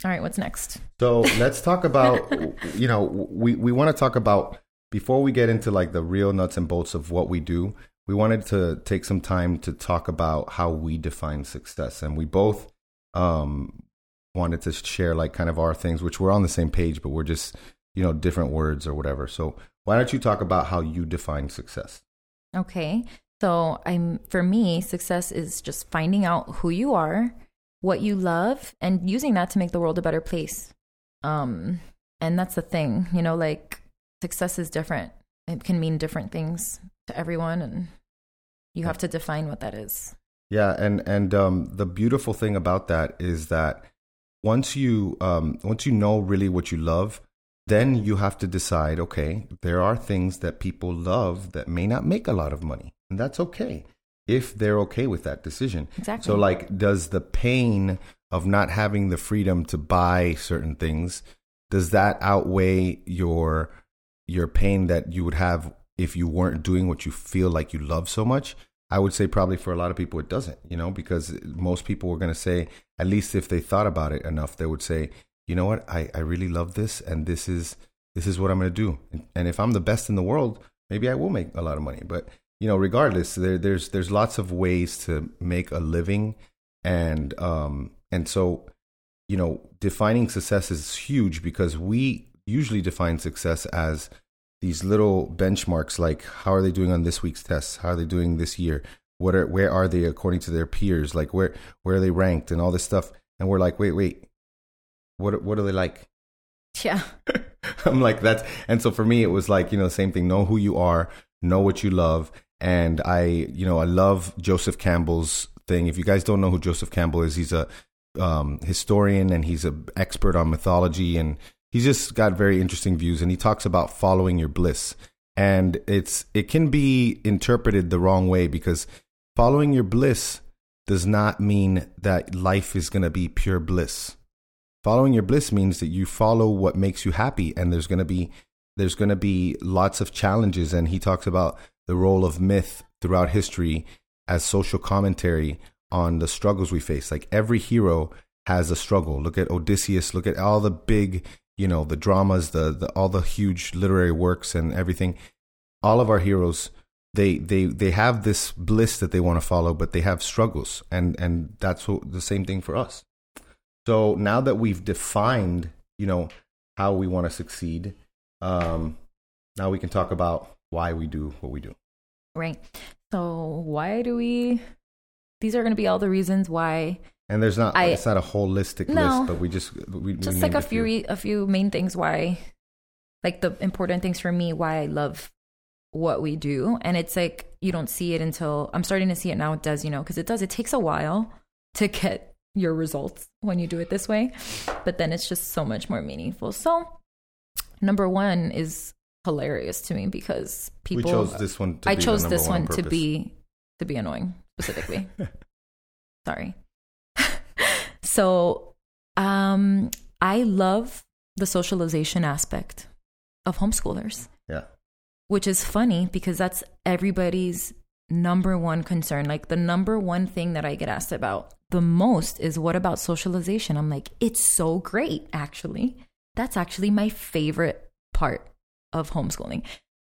all right, what's next? So let's talk about you know, we, we want to talk about before we get into like the real nuts and bolts of what we do, we wanted to take some time to talk about how we define success. And we both um wanted to share like kind of our things, which we're on the same page, but we're just you know, different words or whatever. So why don't you talk about how you define success? Okay. So I'm for me, success is just finding out who you are, what you love, and using that to make the world a better place. Um, and that's the thing, you know, like success is different. It can mean different things to everyone, and you have to define what that is. Yeah, and and um, the beautiful thing about that is that once you um, once you know really what you love, then you have to decide okay, there are things that people love that may not make a lot of money. And that's okay if they're okay with that decision. Exactly. So, like, does the pain of not having the freedom to buy certain things does that outweigh your your pain that you would have if you weren't doing what you feel like you love so much? I would say probably for a lot of people it doesn't, you know, because most people were going to say, at least if they thought about it enough, they would say, you know what, I, I really love this and this is this is what I'm gonna do. And if I'm the best in the world, maybe I will make a lot of money. But you know, regardless, there, there's there's lots of ways to make a living. And um and so you know defining success is huge because we usually define success as these little benchmarks like how are they doing on this week's tests? How are they doing this year? What are where are they according to their peers? Like where where are they ranked and all this stuff? And we're like wait wait what what are they like? *laughs* Yeah. *laughs* I'm like that's and so for me it was like, you know, the same thing, know who you are, know what you love. And I, you know, I love Joseph Campbell's thing. If you guys don't know who Joseph Campbell is, he's a um, historian and he's an expert on mythology and he's just got very interesting views and he talks about following your bliss and it's it can be interpreted the wrong way because following your bliss does not mean that life is going to be pure bliss following your bliss means that you follow what makes you happy and there's going to be there's going to be lots of challenges. And he talks about the role of myth throughout history as social commentary on the struggles we face. Like every hero has a struggle. Look at odysseus look at all the big you know the dramas the, the all the huge literary works and everything. All of our heroes they they they have this bliss that they want to follow but they have struggles. And and that's what, the same thing for us so now that we've defined you know how we want to succeed um now we can talk about why we do what we do. Right. So why do we these are going to be all the reasons why and there's not I, it's not a holistic no, list, but we just we just we like a few, few a few main things why like the important things for me why I love what we do. And it's like you don't see it until I'm starting to see it now it does you know because it does it takes a while to get your results when you do it this way but then it's just so much more meaningful so number 1 is hilarious to me because people we chose this one I chose this one, one to be to be annoying specifically *laughs* sorry *laughs* so um, I love the socialization aspect of homeschoolers. Yeah. Which is funny because that's everybody's number one concern. Like the number one thing that I get asked about the most is what about socialization? I'm like, it's so great, actually. That's actually my favorite part of homeschooling.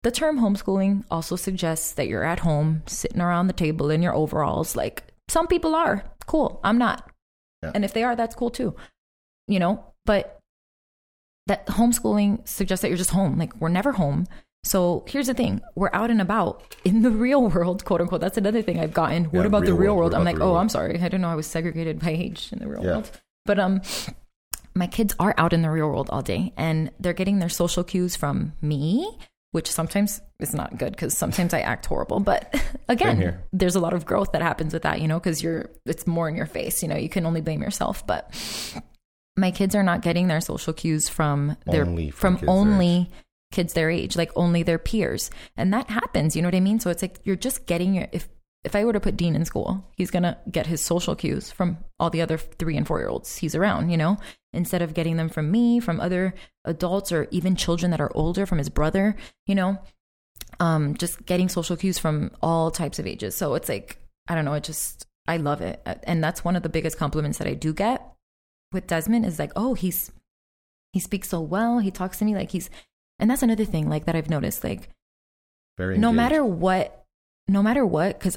The term homeschooling also suggests that you're at home, sitting around the table in your overalls. Like some people are. Cool. I'm not. Yeah. And if they are, that's cool too. You know, but that homeschooling suggests that you're just home. Like we're never home. So here's the thing: we're out and about in the real world, quote unquote. That's another thing I've gotten. Yeah, what about real the real world? world? I'm like, oh, world? I'm sorry, I didn't know I was segregated by age in the real yeah. world. But um, my kids are out in the real world all day, and they're getting their social cues from me, which sometimes is not good because sometimes I act horrible. But *laughs* again, there's a lot of growth that happens with that, you know, because you're it's more in your face. You know, you can only blame yourself. But my kids are not getting their social cues from their only from, from only kids their age, like only their peers, and that happens. You know what I mean? So it's like you're just getting your if if I were to put Dean in school, he's to get his social cues from all the other three and four year olds he's around, you know, instead of getting them from me, from other adults, or even children that are older, from his brother, you know, um, just getting social cues from all types of ages. So it's like, I don't know, it just, I love it. And that's one of the biggest compliments that I do get with Desmond is like, oh, he's, he speaks so well. He talks to me like he's, and that's another thing like that I've noticed, like, very no matter what, no matter what, because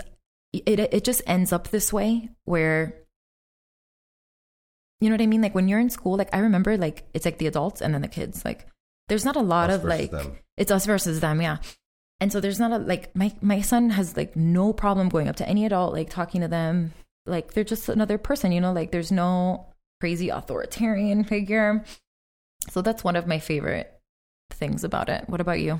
it it just ends up this way where you know what I mean? Like when you're in school, like I remember like it's like the adults and then the kids. Like there's not a lot us of like them. it's us versus them, yeah. And so there's not a like my my son has like no problem going up to any adult, like talking to them. Like they're just another person, you know, like there's no crazy authoritarian figure. So that's one of my favorite things about it. What about you?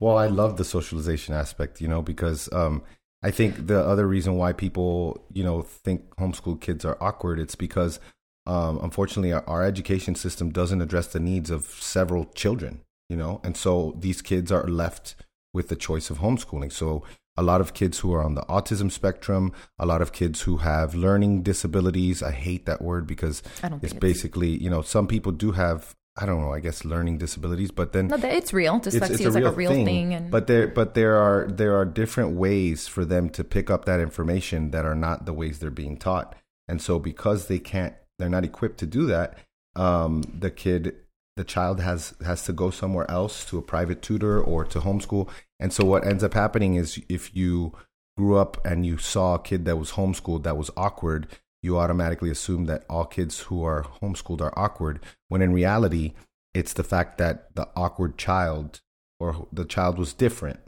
Well, I love the socialization aspect, you know, because um I think the other reason why people, you know, think homeschool kids are awkward, it's because um, unfortunately our, our, education system doesn't address the needs of several children, you know, and so these kids are left with the choice of homeschooling. So a lot of kids who are on the autism spectrum, a lot of kids who have learning disabilities. I hate that word because it's basically, you know, some people do have I don't know, I guess learning disabilities, but then no, it's real. Dyslexia it's, it's is like a real thing. thing and... But there, but there are there are different ways for them to pick up that information that are not the ways they're being taught, and so because they can't, they're not equipped to do that. Um, the kid, the child has has to go somewhere else to a private tutor or to homeschool, and so what ends up happening is if you grew up and you saw a kid that was homeschooled that was awkward, you automatically assume that all kids who are homeschooled are awkward, when in reality, it's the fact that the awkward child or the child was different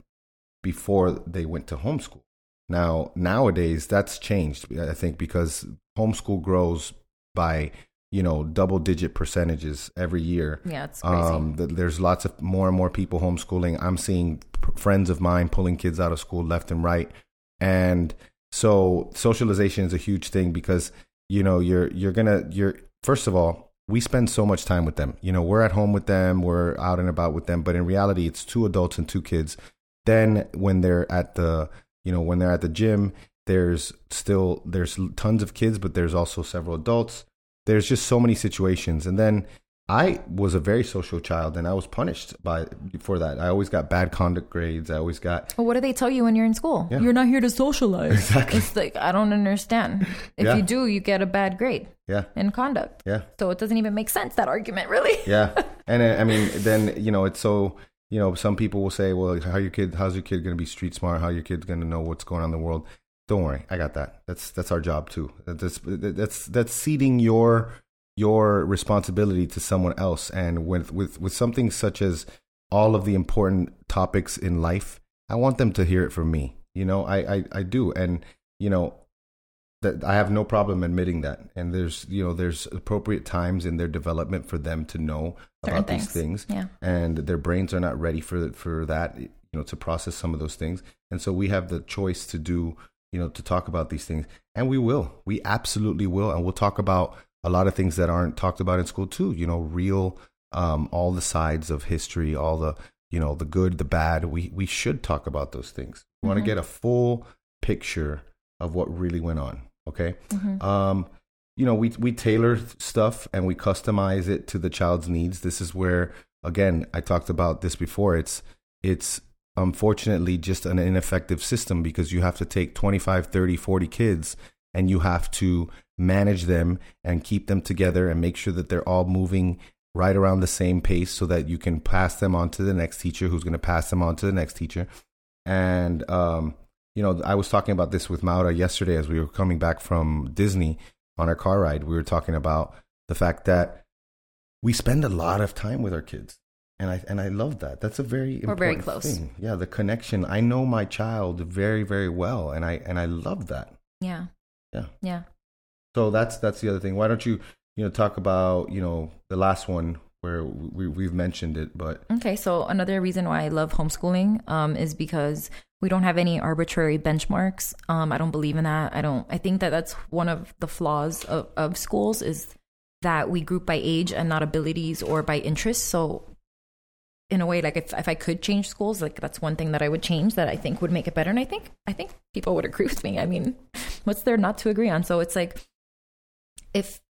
before they went to homeschool. Now, nowadays, that's changed, I think, because homeschool grows by you know double digit percentages every year. Yeah, it's crazy. Um, there's lots of more and more people homeschooling. I'm seeing p- friends of mine pulling kids out of school left and right, and so socialization is a huge thing because you know you're you're gonna you're first of all we spend so much time with them. You know, we're at home with them, we're out and about with them, but in reality, it's two adults and two kids. Then when they're at the you know when they're at the gym there's still there's tons of kids but there's also several adults there's just so many situations and then I was a very social child and I was punished by for that. I always got bad conduct grades. I always got Well, what do they tell you when you're in school? Yeah. You're not here to socialize. Exactly. It's like I don't understand. If Yeah. you do, you get a bad grade yeah, in conduct. yeah. So it doesn't even make sense that argument, really. yeah *laughs* and uh, i mean then you know it's so you know some people will say well how your kid how's your kid going to be street smart how your kid's going to know what's going on in the world don't worry i got that that's that's our job too that's that's that's ceding your your responsibility to someone else and with with with something such as all of the important topics in life i want them to hear it from me you know i i, I do and you know that I have no problem admitting that. And there's, you know, there's appropriate times in their development for them to know Certain about these things. things. Yeah. And their brains are not ready for for that, you know, to process some of those things. And so we have the choice to do, you know, to talk about these things. And we will. We absolutely will. And we'll talk about a lot of things that aren't talked about in school too, you know, real um all the sides of history, all the, you know, the good, the bad. We we should talk about those things. We want to get a full picture of what really went on. Okay. Mhm. Um, you know, we we tailor stuff and we customize it to the child's needs. This is where, again, I talked about this before. It's it's unfortunately just an ineffective system because you have to take 25, 30, 40 kids and you have to manage them and keep them together and make sure that they're all moving right around the same pace so that you can pass them on to the next teacher who's going to pass them on to the next teacher. And um, you know, I was talking about this with Maura yesterday as we were coming back from Disney on our car ride. We were talking about the fact that we spend a lot of time with our kids. And I and I love that. That's a very We're very close. thing. Yeah, the connection. I know my child very, very well and I and I love that. Yeah. Yeah. Yeah. So that's that's the other thing. Why don't you, you know, talk about, you know, the last one where we we've mentioned it, but Okay, so another reason why I love homeschooling um, is because we don't have any arbitrary benchmarks. Um, I don't believe in that. I don't. I think that that's one of the flaws of, of schools is that we group by age and not abilities or by interests. So, in a way, like if if I could change schools, like that's one thing that I would change that I think would make it better. And I think I think people would agree with me. I mean, *laughs* what's there not to agree on? So it's like if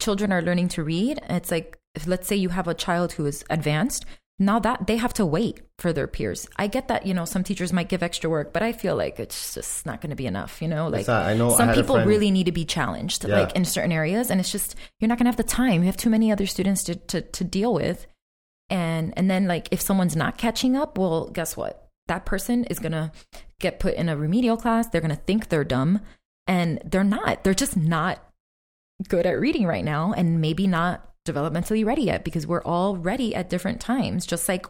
children are learning to read, it's like if let's say you have a child who is advanced, now that they have to wait for their peers. I get that, you know, some teachers might give extra work, but I feel like it's just not going to be enough, you know, like not- I know some a people really need to be challenged Yeah. like in certain areas and it's just you're not going to have the time. You have too many other students to, to to deal with. And and then like if someone's not catching up, well, guess what? That person is going to get put in a remedial class. They're going to think they're dumb and they're not. They're just not good at reading right now and maybe not developmentally ready yet because we're all ready at different times. Just like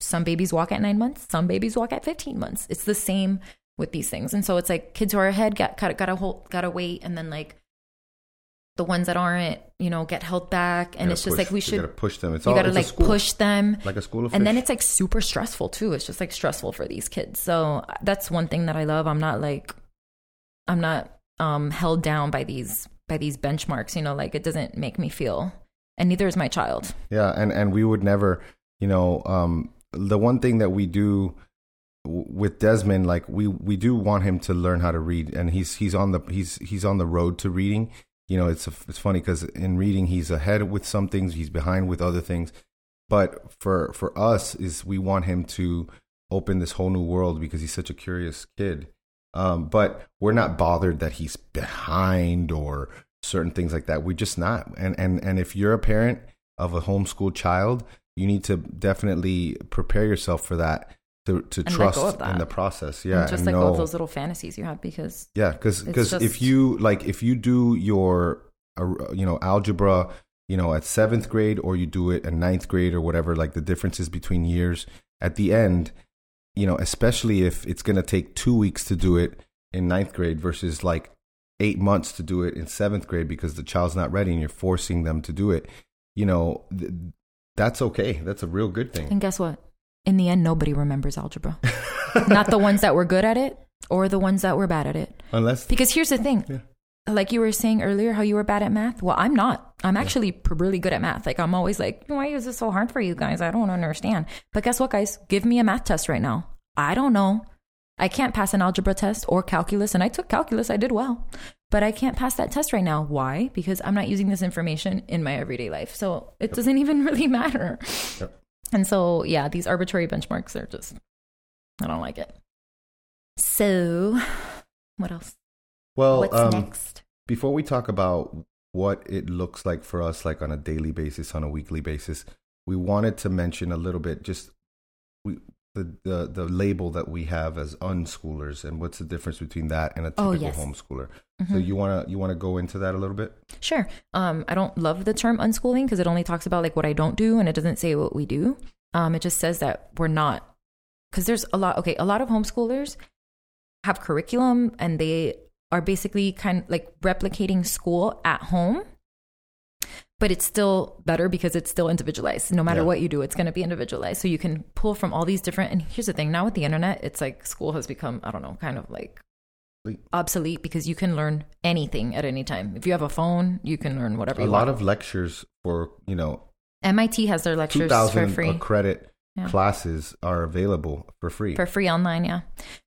some babies walk at nine months, some babies walk at 15 months. It's the same with these things. And so it's like kids who are ahead got, got, gotta hold, gotta wait. And then like the ones that aren't, you know, get held back. And it's it's just like we should, gotta push them. It's you all gotta like push them. like a school of And then it's like super stressful too. It's just like stressful for these kids. So that's one thing that I love. I'm not like, I'm not um, held down by these by these benchmarks. You know, like it doesn't make me feel, and neither is my child. Yeah, and and we would never, you know, um, the one thing that we do with Desmond, like we we do want him to learn how to read, and he's he's on the he's he's on the road to reading. You know, it's it's funny because in reading he's ahead with some things, he's behind with other things. But for for us, is we want him to open this whole new world because he's such a curious kid. Um, but we're not bothered that he's behind or certain things like that. We're just not. And and and if you're a parent of a homeschooled child, you need to definitely prepare yourself for that to to And let go of trust in the process. Yeah, And just and like all know- of those little fantasies you have because yeah, because It's if you like if you do your uh, you know algebra you know at seventh grade or you do it at ninth grade or whatever like the differences between years at the end you know especially if it's going to take two weeks to do it in ninth grade versus like eight months to do it in seventh grade because the child's not ready and you're forcing them to do it, you know, th- that's okay. That's a real good thing. And guess what? In the end, nobody remembers algebra. *laughs* not the ones that were good at it or the ones that were bad at it. Unless because here's the thing. Yeah. Like you were saying earlier, how you were bad at math. Well, I'm not. I'm actually really good at math. Like I'm always like, why is this so hard for you guys? I don't understand. But guess what, guys? Give me a math test right now. I don't know. I can't pass an algebra test or calculus, and I took calculus. I did well, but I can't pass that test right now. Why? Because I'm not using this information in my everyday life. So it yep. doesn't *laughs* even really matter. Yep. And so, yeah, these arbitrary benchmarks are just, I don't like it. So, what else? Well, what's um, next? Before we talk about what it looks like for us, like on a daily basis, on a weekly basis, we wanted to mention a little bit just we the, the the label that we have as unschoolers and what's the difference between that and a oh, typical oh, yes. homeschooler. Mm-hmm. So you want to you want to go into that a little bit? Sure. Um, I don't love the term unschooling because it only talks about like what I don't do and it doesn't say what we do. Um, it just says that we're not because there's a lot. Okay, a lot of homeschoolers have curriculum and they are basically kind of like replicating school at home but it's still better because it's still individualized. No matter yeah. what you do, it's going to be individualized. So you can pull from all these different. And here's the thing: now with the internet, it's like school has become I don't know, kind of like obsolete because you can learn anything at any time. If you have a phone, you can learn whatever. A lot want. of lectures for you know. MIT has their lectures for free. credit yeah. classes are available for free. For free online, yeah.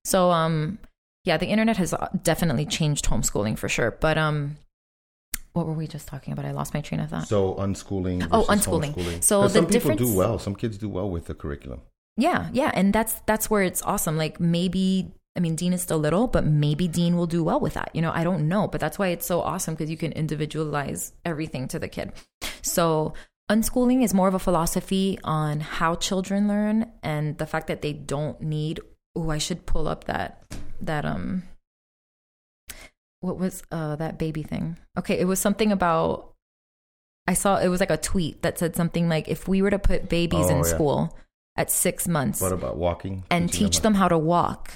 So um, yeah, the internet has definitely changed homeschooling for sure. But um, what were we just talking about? I lost my train of thought. So unschooling. Oh, unschooling. So the some people do well. Some kids do well with the curriculum. Yeah, yeah, and that's that's where it's awesome. Like maybe I mean Dean is still little, but maybe Dean will do well with that. You know, I don't know, but that's why it's so awesome because you can individualize everything to the kid. So unschooling is more of a philosophy on how children learn and the fact that they don't need. Oh, I should pull up that that um what was uh that baby thing? Okay, it was something about I saw it was like a tweet that said something like if we were to put babies oh, in yeah. school at 6 months What about walking? and teach them how to walk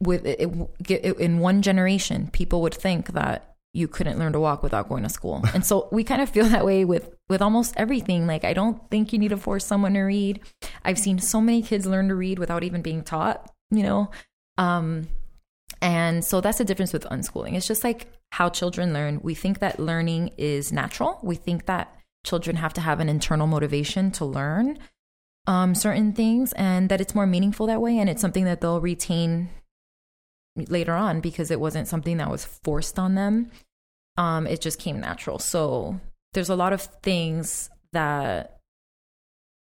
with it, it, in one generation, people would think that you couldn't learn to walk without going to school. *laughs* And so we kind of feel that way with with almost everything. Like I don't think you need to force someone to read. I've seen so many kids learn to read without even being taught, you know. Um and so that's the difference with unschooling. It's just like how children learn. We think that learning is natural. We think that children have to have an internal motivation to learn um, certain things and that it's more meaningful that way. And it's something that they'll retain later on because it wasn't something that was forced on them. Um, it just came natural. So there's a lot of things that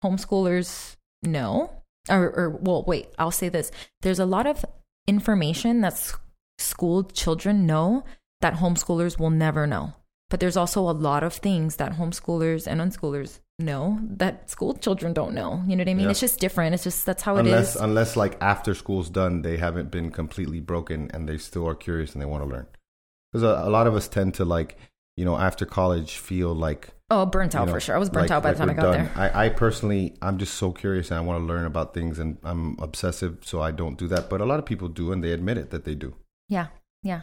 homeschoolers know. Or, or well, wait, I'll say this. There's a lot of information that school children know that homeschoolers will never know. But there's also a lot of things that homeschoolers and unschoolers know that school children don't know. You know what I mean? Yeah. It's just different. It's just that's how unless, it is. Unless like after school's done, they haven't been completely broken and they still are curious and they want to learn. Because a, a lot of us tend to like, you know, after college feel like Oh, burnt out you know, for sure. I was burnt like, out by like the time I got done. there. I, I personally, I'm just so curious and I want to learn about things and I'm obsessive, so I don't do that. But a lot of people do and they admit it that they do. Yeah. Yeah.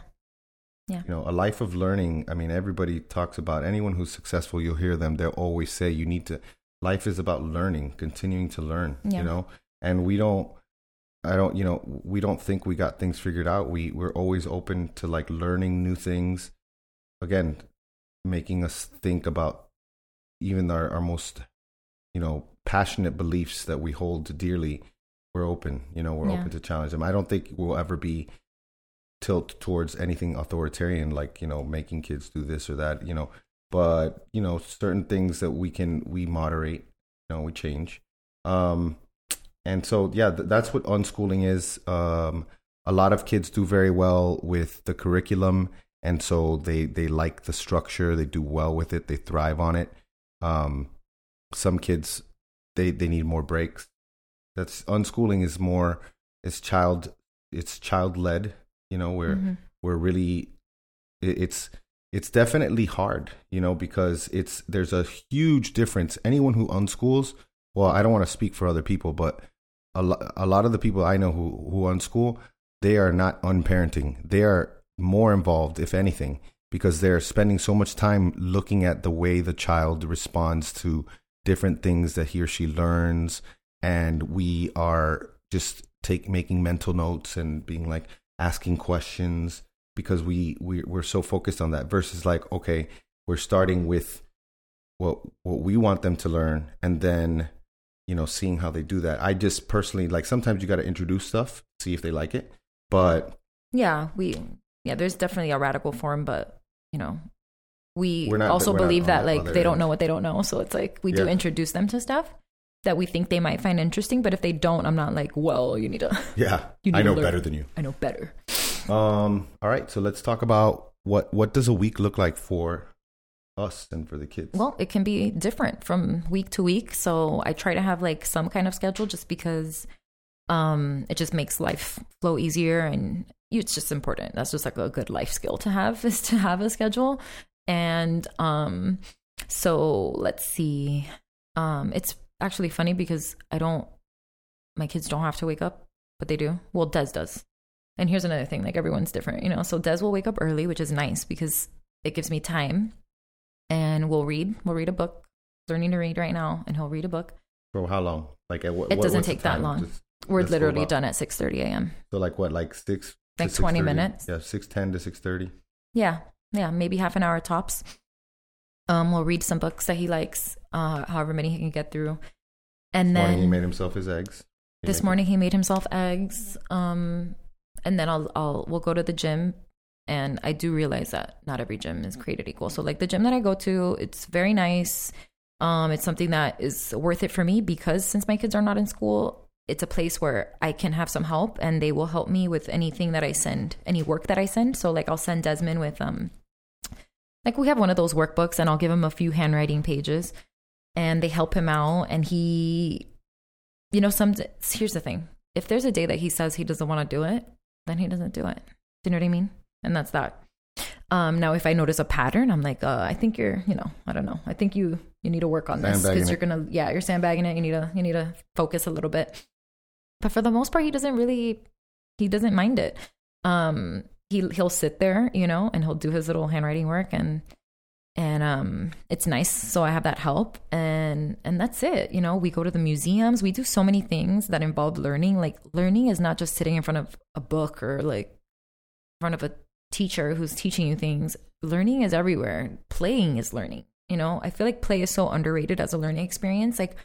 Yeah. You know, a life of learning. I mean, everybody talks about anyone who's successful, you'll hear them. They'll always say you need to, life is about learning, continuing to learn, yeah. you know, and we don't, I don't, you know, we don't think we got things figured out. We, we're always open to like learning new things. Again, making us think about even our, our most you know passionate beliefs that we hold dearly we're open you know we're yeah. open to challenge them. I don't think we'll ever be tilt towards anything authoritarian like you know making kids do this or that you know. But you know certain things that we can we moderate you know we change. Um and so yeah th- that's what unschooling is. Um a lot of kids do very well with the curriculum and so they they like the structure they do well with it they thrive on it um, some kids they they need more breaks. That's unschooling is more it's child it's child led. You know where mm-hmm. we're really it's it's definitely hard. You know because it's there's a huge difference. Anyone who unschools, well, I don't want to speak for other people, but a lot a lot of the people I know who who unschool they are not unparenting. They are more involved, if anything, because they're spending so much time looking at the way the child responds to different things that he or she learns. And we are just take making mental notes and being like asking questions because we, we we're so focused on that versus like, okay, we're starting with what what we want them to learn and then you know seeing how they do that i just personally like sometimes you got to introduce stuff see if they like it but yeah we yeah there's definitely a radical form but you know we also believe that like they don't know what they don't know so it's like we yeah. do introduce them to stuff that we think they might find interesting but if they don't i'm not like well you need to yeah *laughs* you i know better than you i know better um all right so let's talk about what what does a week look like for us and for the kids? Well, it can be different from week to week. So I try to have like some kind of schedule just because um, it just makes life flow easier and it's just important. That's just like a good life skill to have *laughs* is to have a schedule. And um, so let's see. Um, it's actually funny because I don't, my kids don't have to wake up, but they do. Well, Des does. And here's another thing like everyone's different, you know. So Des will wake up early, which is nice because it gives me time and we'll read. We'll read a book. Learning to read right now, and he'll read a book. For how long? Like at what? It doesn't take that long. Just, We're literally done at six thirty a.m. So like what? Like six? Like twenty minutes. Yeah, six ten to six thirty. Yeah, yeah, maybe half an hour tops. Um, we'll read some books that he likes, uh, however many he can get through, and this then morning he made himself his eggs. He this morning it. he made himself eggs. Um, and then I'll I'll we'll go to the gym and I do realize that not every gym is created equal. So like the gym that I go to, it's very nice. Um, it's something that is worth it for me because since my kids are not in school, it's a place where I can have some help and they will help me with anything that I send, any work that I send. So like I'll send Desmond with um like we have one of those workbooks and I'll give him a few handwriting pages and they help him out and he you know some here's the thing. If there's a day that he says he doesn't want to do it, then he doesn't do it. Do you know what I mean? and that's that. Um, now, if I notice a pattern, I'm like, uh, I think you're, you know, I don't know. I think you you need to work on this because you're gonna, yeah, you're sandbagging it. You need to you need to focus a little bit. But for the most part, he doesn't really, he doesn't mind it. Um, he he'll sit there, you know, and he'll do his little handwriting work, and and um, it's nice. So I have that help, and and that's it. You know, we go to the museums. We do so many things that involve learning. Like learning is not just sitting in front of a book or like in front of a teacher who's teaching you things, learning is everywhere. Playing is learning. You know, I feel like play is so underrated as a learning experience. Like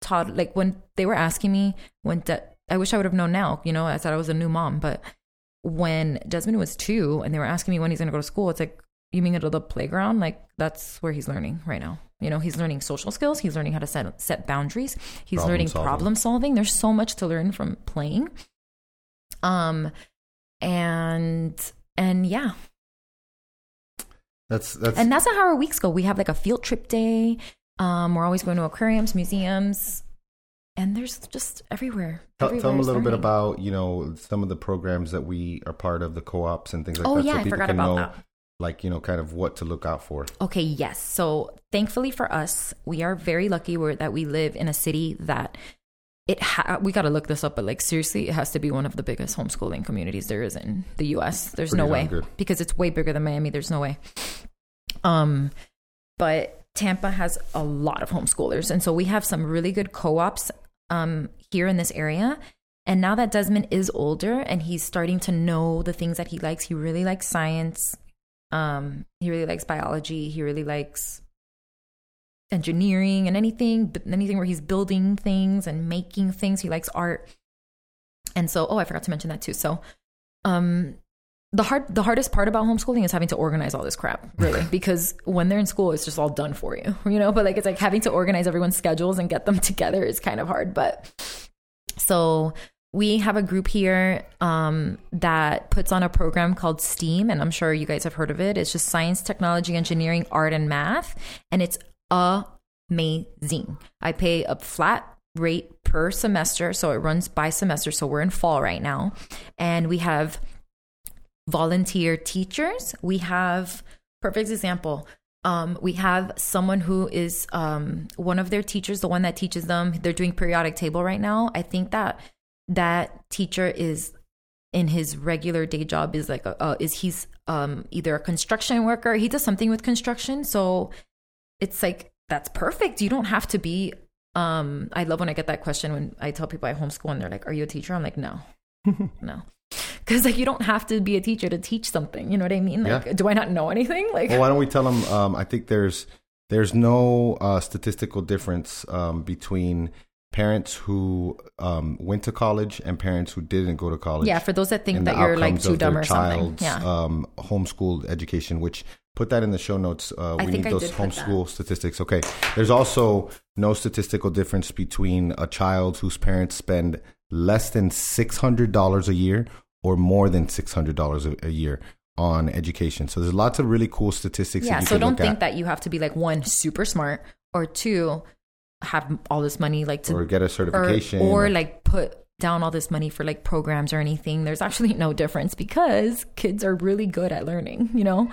Todd, like when they were asking me when De- I wish I would have known now. You know, I thought I was a new mom, but when Desmond was two and they were asking me when he's to go to school, it's like, you mean go to the playground? Like that's where he's learning right now. You know, he's learning social skills. He's learning how to set set boundaries. He's problem learning solving. problem solving. There's so much to learn from playing. Um, and and yeah that's that's and that's how our weeks go we have like a field trip day um we're always going to aquariums museums and there's just everywhere. Tell, tell them a little learning. bit about you know some of the programs that we are part of, the co-ops and things like oh, that. Oh yeah, so I forgot about know, that. Like you know, kind of what to look out for. Okay, yes. So thankfully for us, we are very lucky that we live in a city that it ha- we got to look this up but like seriously it has to be one of the biggest homeschooling communities there is in the US there's Pretty no way good. because it's way bigger than Miami there's no way um but Tampa has a lot of homeschoolers and so we have some really good co-ops um here in this area. And now that Desmond is older and he's starting to know the things that he likes he really likes science um he really likes biology he really likes engineering and anything anything where he's building things and making things he likes art. And so oh i forgot to mention that too. So um the hard the hardest part about homeschooling is having to organize all this crap really because when they're in school it's just all done for you *laughs* you know but like it's like having to organize everyone's schedules and get them *laughs* together is kind of hard but so we have a group here um, that puts on a program called STEAM, and I'm sure you guys have heard of it. It's just science, technology, engineering, art, and math. And it's amazing. I pay a flat rate per semester, so it runs by semester. So we're in fall right now, and we have volunteer teachers. We have perfect example. Um, we have someone who is um, one of their teachers, the one that teaches them. They're doing periodic table right now. I think that that teacher is in his regular day job is like a, uh, is he's um either a construction worker he does something with construction so it's like that's perfect you don't have to be um i love when i get that question when i tell people i homeschool and they're like are you a teacher i'm like no *laughs* no because like you don't have to be a teacher to teach something you know what i mean like yeah. do i not know anything *laughs* like well, why don't we tell them um i think there's there's no uh, statistical difference um, between parents who um, went to college and parents who didn't go to college. Yeah, for those that think that you're like too dumb or something. Yeah. Um, homeschooled education, which put that in the show notes. Uh, we need those homeschool statistics. Okay. There's also no statistical difference between a child whose parents spend less than $600 a year or more than $600 a year on education. So there's lots of really cool statistics. Yeah. so don't think at. that you have to be like one super smart or two have all this money like to or get a certification or, or like put down all this money for like programs or anything. There's actually no difference because kids are really good at learning, you know?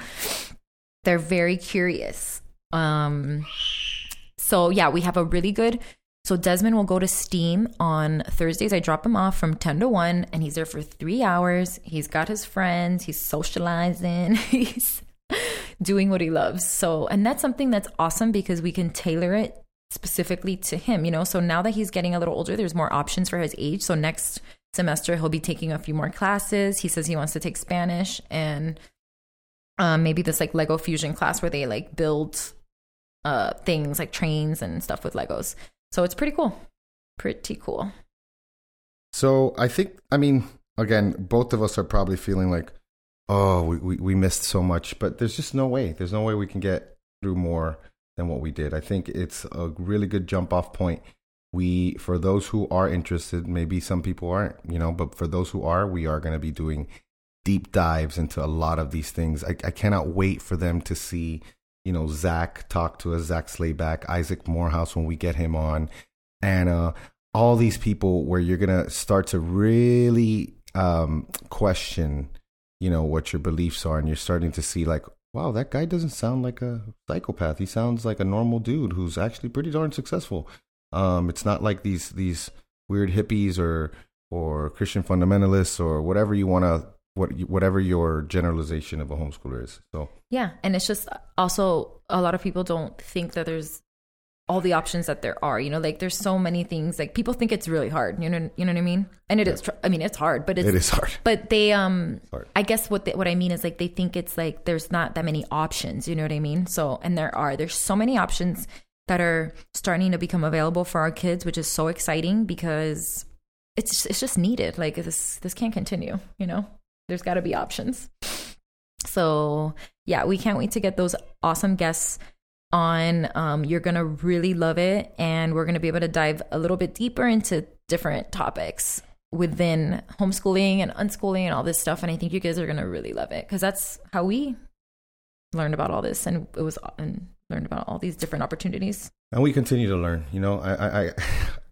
They're very curious. Um so yeah, we have a really good so Desmond will go to STEAM on Thursdays. I drop him off from 10 to 1 and he's there for 3 hours. He's got his friends, he's socializing. *laughs* he's doing what he loves. So, and that's something that's awesome because we can tailor it specifically to him, you know. So now that he's getting a little older, there's more options for his age. So next semester he'll be taking a few more classes. He says he wants to take Spanish and um, maybe this like Lego fusion class where they like build uh, things like trains and stuff with Legos. So it's pretty cool. Pretty cool. So I think, I mean, again, both of us are probably feeling like, oh, we, we, we missed so much, but there's just no way. There's no way we can get through more than what we did. I think it's a really good jump off point. We, for those who are interested, maybe some people aren't, you know, but for those who are, we are going to be doing deep dives into a lot of these things. I, I cannot wait for them to see, you know, Zak talk to us, Zak Slayback, Isaac Morehouse when we get him on, and uh, all these people where you're going to start to really um, question, you know, what your beliefs are, and you're starting to see like, wow, that guy doesn't sound like a psychopath. He sounds like a normal dude who's actually pretty darn successful. Um, it's not like these these weird hippies or or Christian fundamentalists or whatever you want to what whatever your generalization of a homeschooler is. So yeah, and it's just also a lot of people don't think that there's all the options that there are. You know, like there's so many things. Like people think it's really hard. You know, you know what I mean? And it yeah. is. I mean, it's hard, but it's, it is hard. But they, um, I guess what they, what I mean is like they think it's like there's not that many options. You know what I mean? So, and there are. There's so many options that are starting to become available for our kids, which is so exciting because it's it's just needed. Like this this can't continue. You know, there's got to be options. So yeah, we can't wait to get those awesome guests on. Um, you're going to really love it. And we're going to be able to dive a little bit deeper into different topics within homeschooling and unschooling and all this stuff. And I think you guys are going to really love it because that's how we learned about all this. And it was, and learned about all these different opportunities. And we continue to learn. You know, I, I,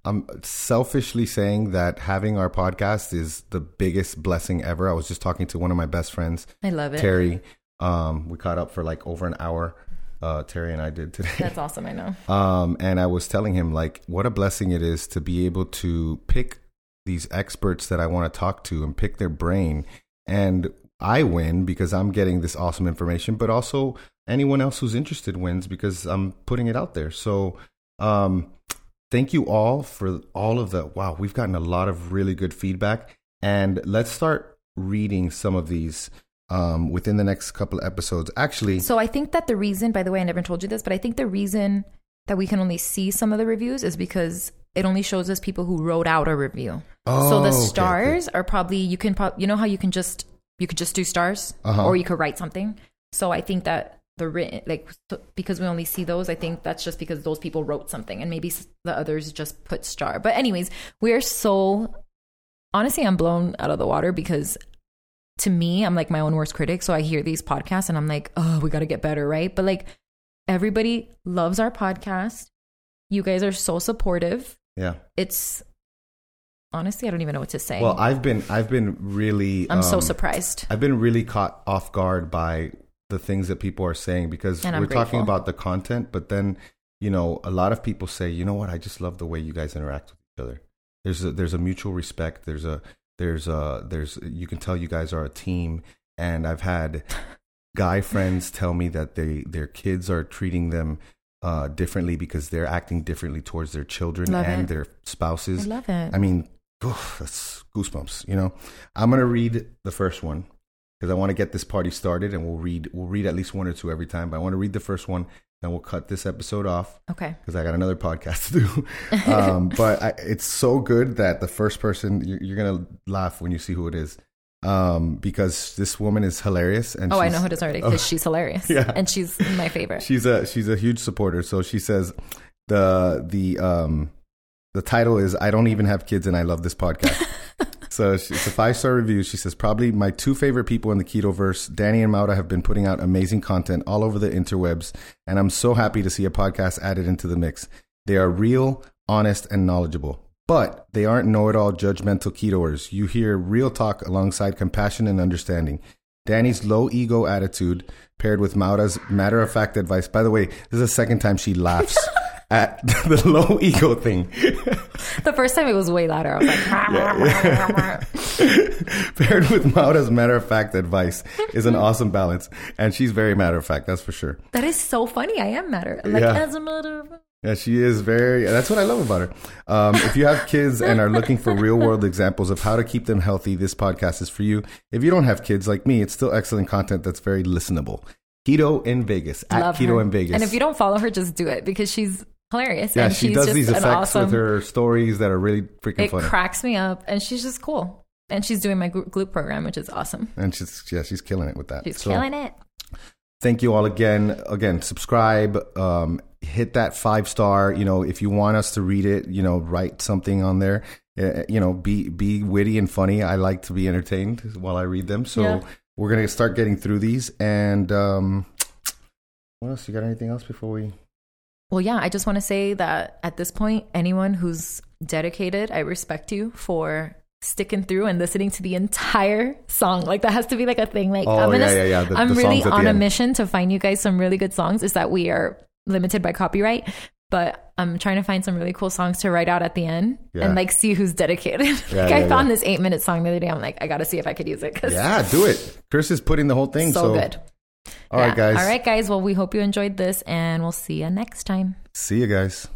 I'm selfishly saying that having our podcast is the biggest blessing ever. I was just talking to one of my best friends. I love it. Terry. Um, we caught up for like over an hour uh, Terry and I did today. That's awesome. I know. *laughs* Um, and I was telling him like what a blessing it is to be able to pick these experts that I want to talk to and pick their brain. And I win because I'm getting this awesome information, but also anyone else who's interested wins because I'm putting it out there. So, um, thank you all for all of the wow. We've gotten a lot of really good feedback, and let's start reading some of these um, within the next couple of episodes. Actually, so I think that the reason, by the way, I never told you this, but I think the reason that we can only see some of the reviews is because it only shows us people who wrote out a review. Oh, so the stars okay, okay. are probably you can pro- you know how you can just you could just do stars uh-huh. or you could write something. So I think that the written like because we only see those i think that's just because those people wrote something and maybe the others just put star but anyways we're so honestly i'm blown out of the water because to me, I'm like my own worst critic. So I hear these podcasts and I'm like, oh, we got to get better, right? But like everybody loves our podcast. You guys are so supportive. Yeah. It's honestly, I don't even know what to say. Well, I've been, I've been really, I'm um, so surprised. I've been really caught off guard by the things that people are saying because we're grateful. talking about the content, but then, you know, a lot of people say, you know what? I just love the way you guys interact with each other. There's a, there's a mutual respect. There's a, There's a there's you can tell you guys are a team, and I've had *laughs* guy friends tell me that they their kids are treating them uh, differently because they're acting differently towards their children Love and it. their spouses. I love it. I mean, oof, that's goosebumps. You know, I'm gonna read the first one because I want to get this party started, and we'll read we'll read at least one or two every time. But I want to read the first one, then we'll cut this episode off okay. because I got another podcast to do. *laughs* Um, but I, it's so good that the first person you're, you're gonna laugh when you see who it is. Um, because this woman is hilarious, and Oh, I know who it is already because *laughs* she's hilarious. Yeah. And she's my favorite. *laughs* she's a she's a huge supporter. So she says the the um the title is I don't even have kids and I love this podcast. So it's a five star review. She says probably my two favorite people in the keto verse, Danny and Maura, have been putting out amazing content all over the interwebs, and I'm so happy to see a podcast added into the mix. They are real, honest, and knowledgeable. But they aren't know it all judgmental ketoers. You hear real talk alongside compassion and understanding. Danny's low ego attitude paired with Maura's matter of fact advice. By the way, this is the second time she laughs *laughs* at *laughs* the low ego thing. The first time it was way louder. I was like, *laughs* *laughs* paired with Maura's matter of fact advice is an awesome balance. And she's very matter of fact, that's for sure. that is so funny. I am matter. Like, Yeah. as a matter of Yeah, she is very. That's what I love about her. Um, if you have kids and are looking for real world examples of how to keep them healthy, this podcast is for you. If you don't have kids like me, it's still excellent content that's very listenable. Keto in Vegas at love Keto her. in Vegas. And if you don't follow her, just do it because she's hilarious. yeah, and she does these effects awesome, with her stories that are really freaking It funny. cracks me up, and she's just cool. And she's doing my gl- glute program, which is awesome. and she's yeah, she's killing it with that. She's So, killing it. thank you all again again subscribe um, hit that five star you know if you want us to read it you know write something on there Uh, you know be be witty and funny i like to be entertained while i read them so Yeah. we're gonna start getting through these and um what else you got anything else before we Well, yeah, I just want to say that at this point, anyone who's dedicated, I respect you for sticking through and listening to the entire song. Like that has to be like a thing. Like Oh, I'm gonna, yeah, yeah, yeah. The- I'm the really songs at the on a end. mission to find you guys some really good songs. Is that we are limited by copyright, but I'm trying to find some really cool songs to write out at the end Yeah. and like see who's dedicated. *laughs* Like I found this eight minute song the other day. I'm like, I got to see if I could use it yeah do it chris is putting the whole thing so, so, good. All right Yeah. guys All right, guys. Well, we hope you enjoyed this, and we'll see you next time. see you guys